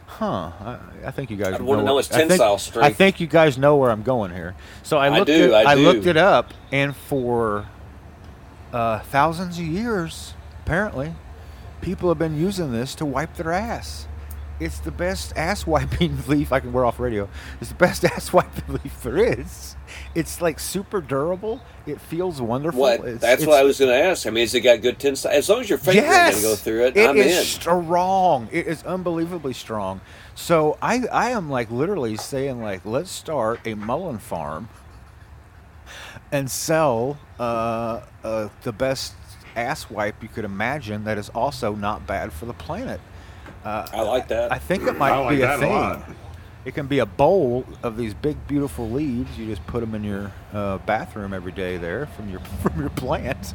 huh, I, I think you guys I'd wanna know where- its I think- tensile I think you guys know where I'm going here. So I I looked do, it, I looked it up, and for uh, thousands of years, apparently, people have been using this to wipe their ass. It's the best ass wiping leaf. I can wear off radio. It's the best ass wiping leaf there is. It's like super durable. It feels wonderful. What? It's- That's it's- what I was going to ask. I mean, has it got good tensile? As long as your finger's Yes, going to go through it, It I'm is in. strong. It is unbelievably strong. So I, I am like literally saying like, let's start a mullein farm and sell uh, uh, the best ass wipe you could imagine. That is also not bad for the planet. Uh, I like that. I think it might I like be a that a thing. lot. It can be a bowl of these big, beautiful leaves. You just put them in your uh, bathroom every day there from your from your plant.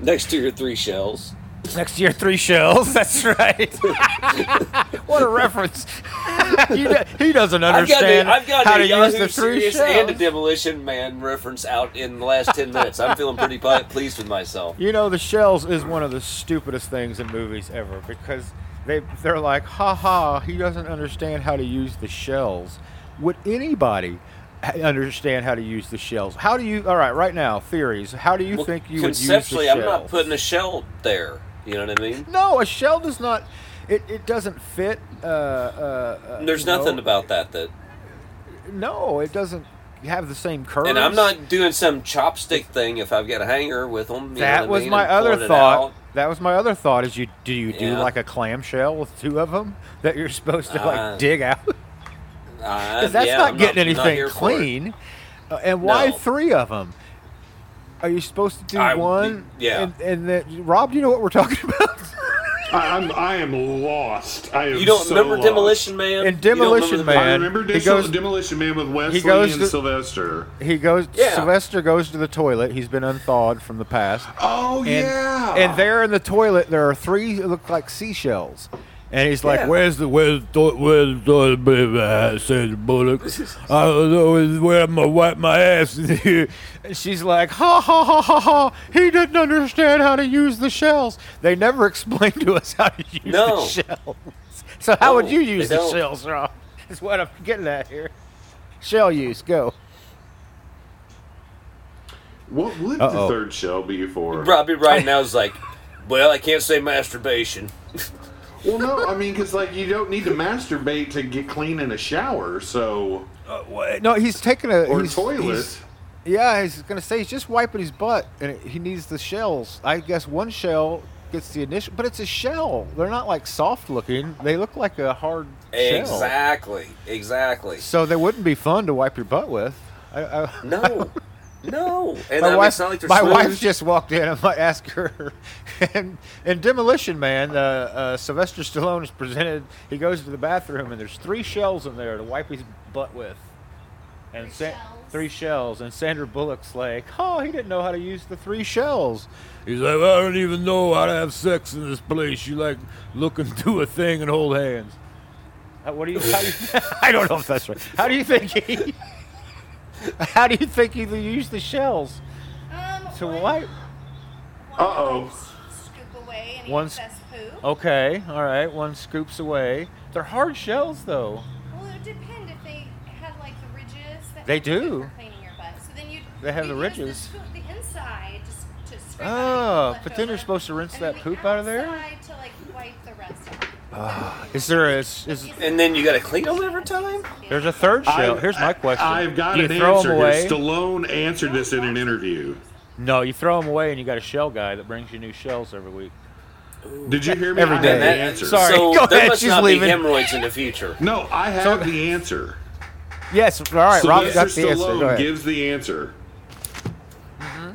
Next to your three shells. Next to your three shells. That's right. what a reference. he, do- he doesn't understand I've got, a, I've got how to Yahoo use the three Serious shells. and a Demolition Man reference out in the last 10 minutes. I'm feeling pretty pleased with myself. You know, the shells is one of the stupidest things in movies ever because they they're like, ha ha, he doesn't understand how to use the shells. Would anybody understand how to use the shells? How do you? All right, right now, theories. How do you Well, think you would use the conceptually. I'm not putting a shell there. You know what I mean? No, a shell does not. It, it doesn't fit. Uh, uh, uh, There's you know, nothing about that that. No, it doesn't have the same curves. And I'm not doing some chopstick thing if I've got a hanger with them. That what I was mean, my other thought. That was my other thought. Is you do you do Yeah. like a clamshell with two of them that you're supposed to Uh, like dig out? Uh, Because that's yeah, not getting anything clean. Uh, and why No. three of them? Are you supposed to do I- one? yeah. And, and then, Rob, do you know what we're talking about? I, I'm I am lost. I am You don't so remember lost. Demolition Man? In You don't remember Demolition Man, I remember he goes- Demolition Man with Wesley goes and to- Sylvester. he goes. Yeah. Sylvester goes to the toilet. He's been unthawed from the past. Oh And, yeah. And there in the toilet, there are three look like seashells. And he's like, Yeah. "Where's the where's the where's the baby?" hat?" Says Bullock. I don't know where I'm gonna wipe my ass. and she's like, "Ha ha ha ha ha! He didn't understand how to use the shells. They never explained to us how to use No. the shells. So how would you use the don't. shells, Rob? Is what I'm getting at here. Shell use, go. What would Uh-oh. the third shell be for? Robbie right now is like, well, I can't say masturbation. Well, no, I mean, because like you don't need to masturbate to get clean in a shower, so Uh, wha- no, he's taking a or he's, toilet. he's- yeah, he's gonna say he's just wiping his butt, and it, he needs the shells. I guess one shell gets the initial, but it's a shell. They're not like soft looking. They look like a hard shell. Exactly, exactly. So they wouldn't be fun to wipe your butt with. I, I, No, no. And my I mean, wife, it's not like my wife just walked in. I might ask her. and in Demolition Man, uh, uh, Sylvester Stallone is presented. He goes to the bathroom, and there's three shells in there to wipe his butt with. And Three Sa- shells? three shells. And Sandra Bullock's like, "Oh, he didn't know how to use the three shells." He's like, "I don't even know how to have sex in this place. You like looking through a thing and hold hands." Uh, what do you? How do you I don't know if that's right. How do you think he? How do you think he use the shells? Um, To one- wipe? one Uh-oh. Scoop away any One s- excess poop. Okay, all right. One scoops away. They're hard shells, though. Well, it would depend if they had like the ridges. That They would be good do. Cleaning your butt. So then you'd. They have you'd the ridges. scoop, the inside just to scrape Oh, out but then you're supposed to rinse and that then poop the out of there? To like wipe the rest of it. Is there a is, is And then you got to clean them every time. there's a third shell? I've- Here's my question. I've got Do you an throw answer them away? Stallone answered this in an interview. No, you throw them away, and you got a shell guy that brings you new shells every week. Did you hear me? Every i've the That- answer. Sorry, So go there ahead, must she's not leaving. be hemorrhoids in the future. No, I have the answer. Yes. All right. Rob Sylvester got the answer. Stallone Go gives the answer. Mm-hmm.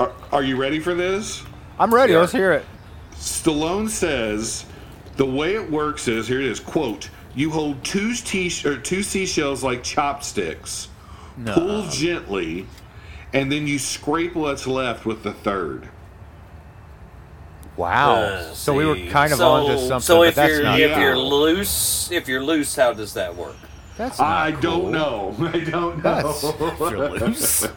Are, are you ready for this? I'm ready. Yeah. Let's hear it. Stallone says the way it works is here it is quote you hold two tea or two seashells like chopsticks pull gently and then you scrape what's left with the third Wow. Uh, so we were kind of so, onto something, So but if that's you're not. if Yeah. you're loose, if you're loose, how does that work? That's not i cool. don't know i don't That's know if you're loose.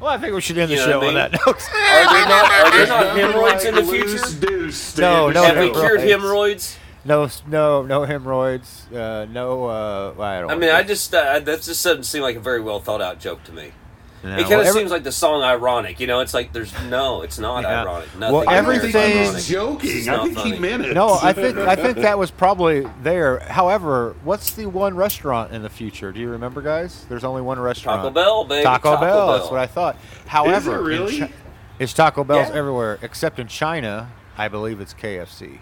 Well, I think we should end the You know show what I on that note. Are there not are there not Nothing hemorrhoids in the like future? loose deuce to No, end no, Have we cured hemorrhoids. Hemorrhoids? No, no, no hemorrhoids. Uh, no, uh, I don't. I mean, I just uh, that just doesn't seem like a very well thought out joke to me. No. It kind Well, of every- seems like the song ironic. You know, it's like there's no, it's not Yeah. ironic. Well, Nothing. I don't everything- think he ironic. was joking. I not think funny. he meant it. No, I think I think that was probably there. However, what's the one restaurant in the future? Do you remember, guys? There's only one restaurant. Taco Bell, baby. Taco, Taco Bell. Bell. That's what I thought. However, in really? Chi- it's Taco Bell's Yeah. everywhere except in China. I believe it's KFC.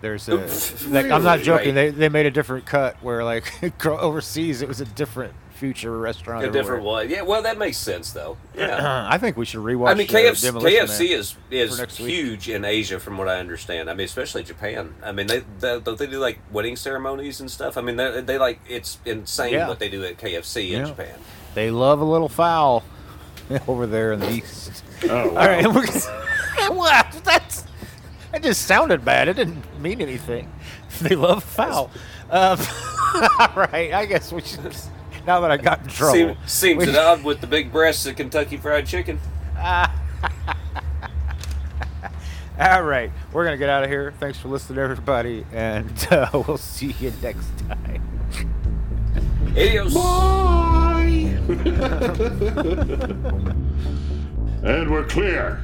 There's a. Oops. like, I'm not joking. Right. They they made a different cut where like overseas it was a different future restaurant. A everywhere. different one. Yeah, well, that makes sense though. Yeah. I think we should rewatch. I mean, KFC, Demolition KFC is is for next week. huge in Asia, from what I understand. I mean, especially Japan. I mean, they, they don't they do like wedding ceremonies and stuff. I mean, they, they like it's insane Yeah. what they do at KFC in Yeah. Japan. They love a little foul over there in the east. Oh, All right, and we're well, that's that just sounded bad. It didn't mean anything. They love foul. Um, all right, I guess we should. Now that I got in trouble, Seem, seems we- it odd with the big breasts of Kentucky Fried Chicken. All right, we're gonna get out of here. Thanks for listening, everybody, and uh, we'll see you next time. Adios. Bye. and we're clear.